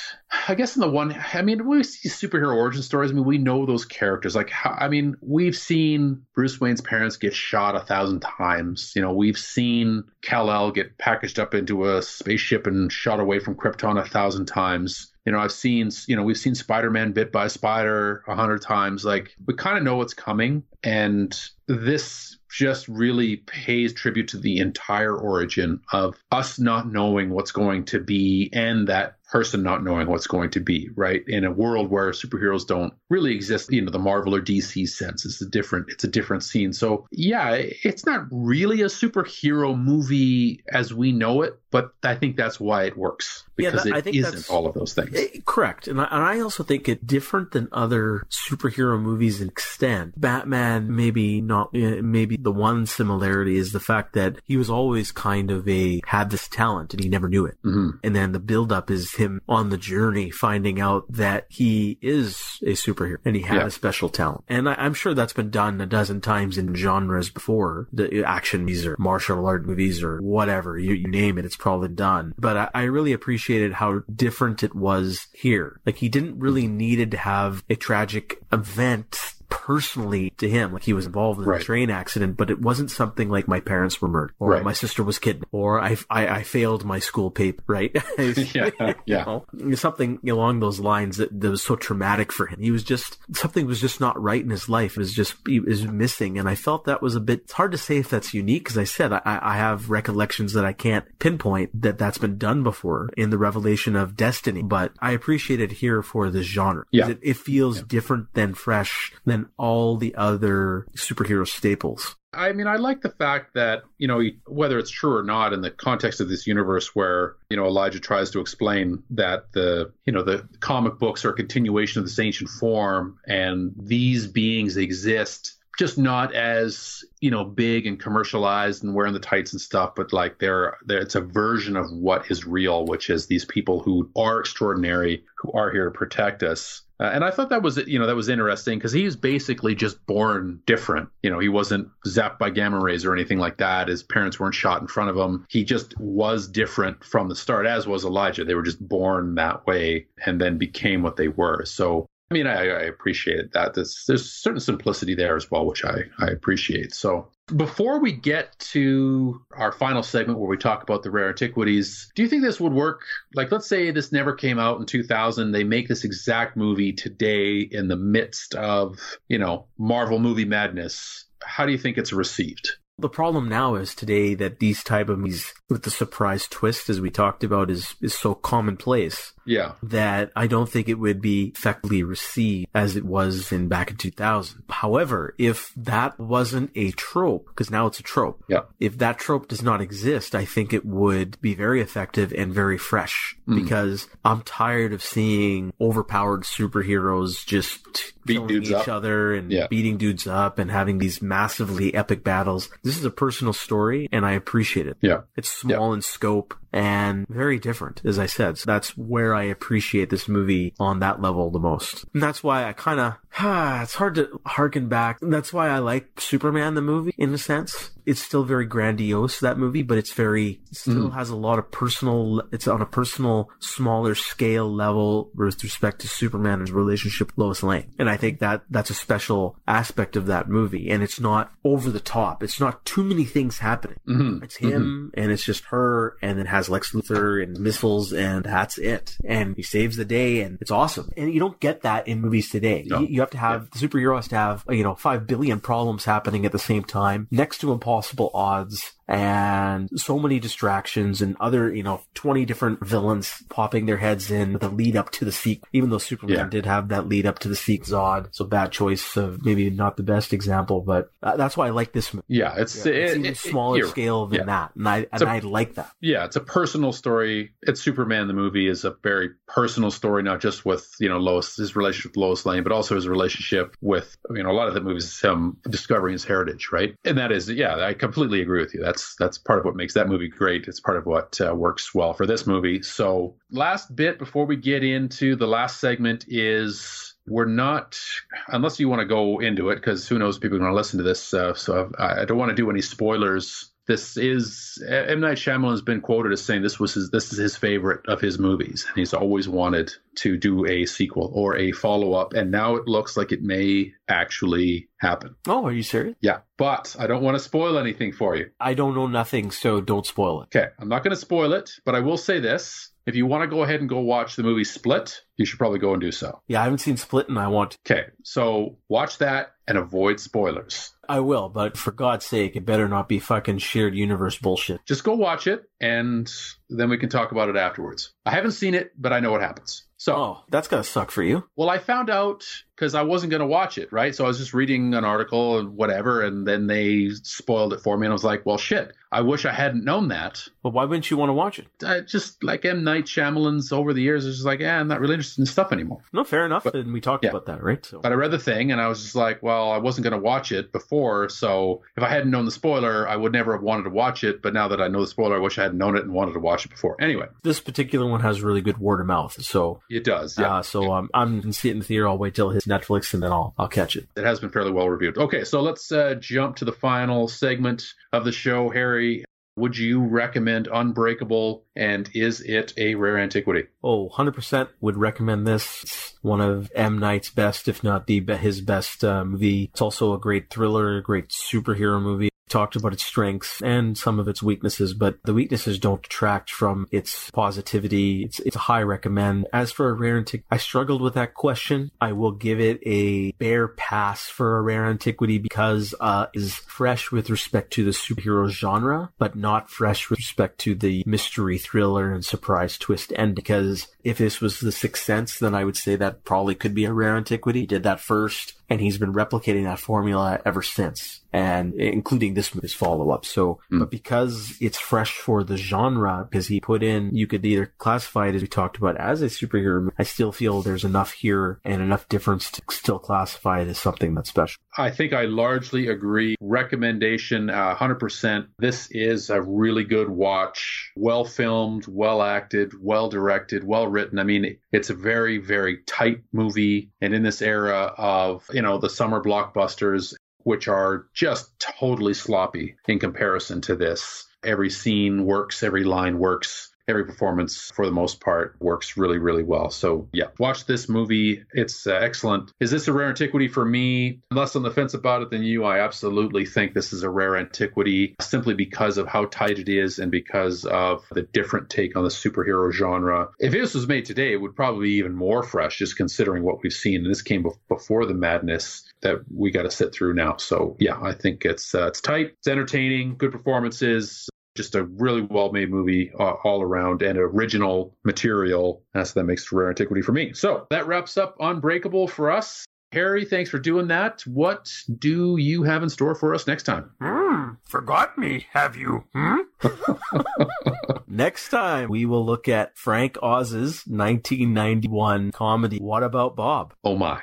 Speaker 2: I guess in the one, I mean, we see superhero origin stories. I mean, we know those characters. Like, I mean, we've seen Bruce Wayne's parents get shot a thousand times. You know, we've seen Kal El get packaged up into a spaceship and shot away from Krypton a thousand times. You know, I've seen, you know, we've seen Spider-Man bit by a spider a hundred times. Like, we kind of know what's coming, and this just really pays tribute to the entire origin of us not knowing what's going to be and that person not knowing what's going to be, right? In a world where superheroes don't really exist, you know, the Marvel or DC sense. It's a different it's a different scene. So yeah, it's not really a superhero movie as we know it, but I think that's why it works.
Speaker 3: Yeah,
Speaker 2: Because
Speaker 3: that- I
Speaker 2: it isn't all of those things.
Speaker 3: Eh, correct, and I, and I also think it different than other superhero movies in extent. Batman, maybe not. eh, Maybe the one similarity is the fact that he was always kind of a had this talent and he never knew it.
Speaker 2: hmm
Speaker 3: And then the build up is him on the journey, finding out that he is a superhero and he has
Speaker 2: Yeah.
Speaker 3: a special talent. And I, I'm sure that's been done a dozen times in genres before, the action movies or martial art movies or whatever, you, you name it, it's probably done. But I, I really appreciated how different it was here. Like he didn't really needed to have a tragic event personally to him, like he was involved in
Speaker 2: Right.
Speaker 3: a train accident, but it wasn't something like my parents were murdered, or
Speaker 2: Right.
Speaker 3: my sister was kidnapped, or I, I, I failed my school paper, right?
Speaker 2: Yeah, yeah.
Speaker 3: You know, something along those lines that, that was so traumatic for him. He was just, something was just not right in his life. It was just, he was missing. And I felt that was a bit, it's hard to say if that's unique, because I said, I, I have recollections that I can't pinpoint that that's been done before in the revelation of destiny, but I appreciate it here for this genre.
Speaker 2: Yeah.
Speaker 3: It, it feels different than fresh than all the other superhero staples.
Speaker 2: I mean, I like the fact that, you know, whether it's true or not in the context of this universe where, you know, Elijah tries to explain that the, you know, the comic books are a continuation of this ancient form and these beings exist just not as, you know, big and commercialized and wearing the tights and stuff, but like they're, they're it's a version of what is real, which is these people who are extraordinary, who are here to protect us. Uh, and I thought that was, you know, that was interesting because he's basically just born different. You know, he wasn't zapped by gamma rays or anything like that. His parents weren't shot in front of him. He just was different from the start, as was Elijah. They were just born that way and then became what they were. So, I mean, I, I appreciated that. There's, there's certain simplicity there as well, which I, I appreciate. So, before we get to our final segment where we talk about the rare antiquities, do you think this would work? Like, let's say this never came out in 2000. They make this exact movie today in the midst of, you know, Marvel movie madness. How do you think it's received?
Speaker 3: The problem now is today that these type of movies with the surprise twist, as we talked about, is is so commonplace
Speaker 2: Yeah.
Speaker 3: that I don't think it would be effectively received as it was in back in 2000. However, if that wasn't a trope, because now it's a trope,
Speaker 2: Yeah.
Speaker 3: if that trope does not exist, I think it would be very effective and very fresh
Speaker 2: Mm.
Speaker 3: because I'm tired of seeing overpowered superheroes just
Speaker 2: Beat dudes
Speaker 3: each
Speaker 2: up.
Speaker 3: other and
Speaker 2: Yeah.
Speaker 3: beating dudes up and having these massively epic battles. This is a personal story and I appreciate it.
Speaker 2: Yeah.
Speaker 3: It's small in scope and very different, as I said. So that's where I appreciate this movie on that level the most. And that's why I kind of, it's hard to harken back. That's why I like Superman, the movie, in a sense. It's still very grandiose, that movie, but it's very, it still has a lot of personal, it's on a personal, smaller scale level with respect to Superman and his relationship with Lois Lane. And I think that that's a special aspect of that movie. And it's not over the top. It's not too many things happening.
Speaker 2: Mhm.
Speaker 3: It's him and it's just her and it has Lex Luthor and missiles and that's it. And he saves the day and it's awesome. And you don't get that in movies today.
Speaker 2: No.
Speaker 3: You, you have to have, the superhero has to have, you know, five billion problems happening at the same time, next to impossible odds and so many distractions and other, you know, 20 different villains popping their heads in the lead up to the sequel. Even though Superman
Speaker 2: Yeah.
Speaker 3: did have that lead up to the sequel Zod. So bad choice of maybe not the best example, but uh, that's why I like this movie.
Speaker 2: Yeah. It's,
Speaker 3: It's
Speaker 2: it-
Speaker 3: even
Speaker 2: it-
Speaker 3: smaller
Speaker 2: you're-
Speaker 3: scale than
Speaker 2: yeah.
Speaker 3: that, and I and
Speaker 2: So-
Speaker 3: I like that.
Speaker 2: yeah, it's a personal story. It's Superman the movie is a very personal story, not just with you know Lois his relationship with Lois Lane, but also his relationship with you know a lot of the movies is him discovering his heritage, right? And that is yeah, I completely agree with you. That's that's part of what makes that movie great. It's part of what uh, works well for this movie. So last bit before we get into the last segment is. We're not, unless you want to go into it, because who knows, people are going to listen to this. Uh, so I, I don't want to do any spoilers this is M Night Shyamalan has been quoted as saying this was his this is his favorite of his movies, and he's always wanted to do a sequel or a follow up, and now it looks like it may actually happen.
Speaker 3: Oh, are you serious?
Speaker 2: Yeah, but I don't want to spoil anything for you.
Speaker 3: I don't know nothing, so don't spoil it.
Speaker 2: Okay, I'm not going to spoil it, but I will say this: if you want to go ahead and go watch the movie Split, you should probably go and do so.
Speaker 3: Yeah, I haven't seen Split, and I want. To.
Speaker 2: Okay, so watch that and avoid spoilers.
Speaker 3: I will, but for God's sake, it better not be fucking shared universe bullshit.
Speaker 2: Just go watch it, and then we can talk about it afterwards. I haven't seen it, but I know what happens. So,
Speaker 3: Oh, that's gonna suck for you.
Speaker 2: well, I found out because I wasn't going to watch it, right? So I was just reading an article and whatever, and then they spoiled it for me, and I was like, well, shit. I wish I hadn't known that.
Speaker 3: But why wouldn't you want to watch it?
Speaker 2: I just like M Night Shyamalan's over the years, it's just like, yeah, I'm not really interested in stuff anymore.
Speaker 3: No, fair enough.
Speaker 2: But-
Speaker 3: and we talked
Speaker 2: yeah.
Speaker 3: about that, right? So
Speaker 2: But I read the thing, and I was just like, well, I wasn't going to watch it before, so if I hadn't known the spoiler, I would never have wanted to watch it. But now that I know the spoiler, I wish I hadn't known it and wanted to watch it before. Anyway,
Speaker 3: this particular one has really good word of mouth. So,
Speaker 2: it does. Yeah.
Speaker 3: uh, so um, I'm gonna see it in the theater. I'll wait till it hits Netflix, and then I'll I'll catch it.
Speaker 2: it has been fairly well reviewed. Okay, so let's uh, jump to the final segment of the show, Harry. Would you recommend Unbreakable? And is it a rare antiquity?
Speaker 3: Oh, 100% would recommend this. It's one of M. Night's best, if not the his best uh, movie. It's also a great thriller, a great superhero movie talked about its strengths and some of its weaknesses, but the weaknesses don't detract from its positivity. It's, it's a high recommend. As for a rare antiquity, I struggled with that question. I will give it a bare pass for a rare antiquity because uh, is fresh with respect to the superhero genre, but not fresh with respect to the mystery thriller and surprise twist end. Because if this was the Sixth Sense, then I would say that probably could be a rare antiquity. Did that first and he's been replicating that formula ever since and including this his follow up. So, mm. but because it's fresh for the genre, because he put in, you could either classify it as we talked about as a superhero. I still feel there's enough here and enough difference to still classify it as something that's special.
Speaker 2: I think I largely agree. Recommendation, uh, 100%. This is a really good watch. Well filmed, well acted, well directed, well written. I mean, it's a very, very tight movie. And in this era of, you know, the summer blockbusters, which are just totally sloppy in comparison to this. Every scene works, every line works every performance for the most part works really really well. So yeah watch this movie. It's uh, excellent. Is this a rare antiquity for me? Less on the fence about it than you. I absolutely think this is a rare antiquity simply because of how tight it is and because of the different take on the superhero genre. If this was made today it would probably be even more fresh just considering what we've seen. And this came before the madness that we got to sit through now. So yeah i think it's uh, it's tight it's entertaining good performances just a really well made movie uh, all around and original material. That's that makes it rare antiquity for me. So that wraps up Unbreakable for us. Harry, thanks for doing that. What do you have in store for us next time?
Speaker 4: Hmm, forgot me, have you? Hmm?
Speaker 3: next time, we will look at Frank Oz's 1991 comedy, What About Bob?
Speaker 2: Oh my.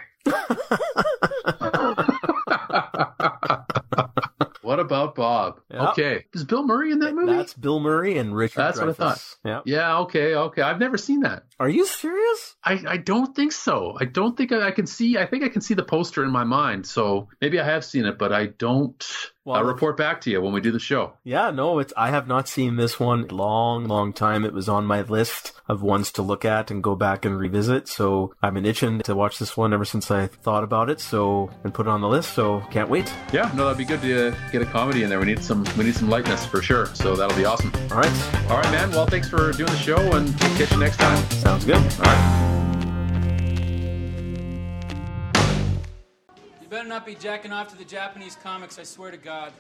Speaker 2: What about Bob? Yep. Okay. Is Bill Murray in that movie?
Speaker 3: That's Bill Murray and Richard
Speaker 2: That's
Speaker 3: Dreyfuss.
Speaker 2: what I thought. Yeah. Yeah, okay, okay. I've never seen that.
Speaker 3: Are you serious?
Speaker 2: I, I don't think so. I don't think I, I can see I think I can see the poster in my mind. So maybe I have seen it, but I don't well, I'll report back to you when we do the show.
Speaker 3: Yeah, no, it's I have not seen this one long, long time. It was on my list of ones to look at and go back and revisit. So I've been itching to watch this one ever since I thought about it. So and put it on the list. So can't wait.
Speaker 2: Yeah, no, that'd be good to get a comedy in there. We need some we need some lightness for sure. So that'll be awesome.
Speaker 3: All right,
Speaker 2: all right, man. Well, thanks for doing the show, and catch you next time.
Speaker 3: Sounds good. All
Speaker 2: right.
Speaker 5: You better not be jacking off to the Japanese comics, I swear to God.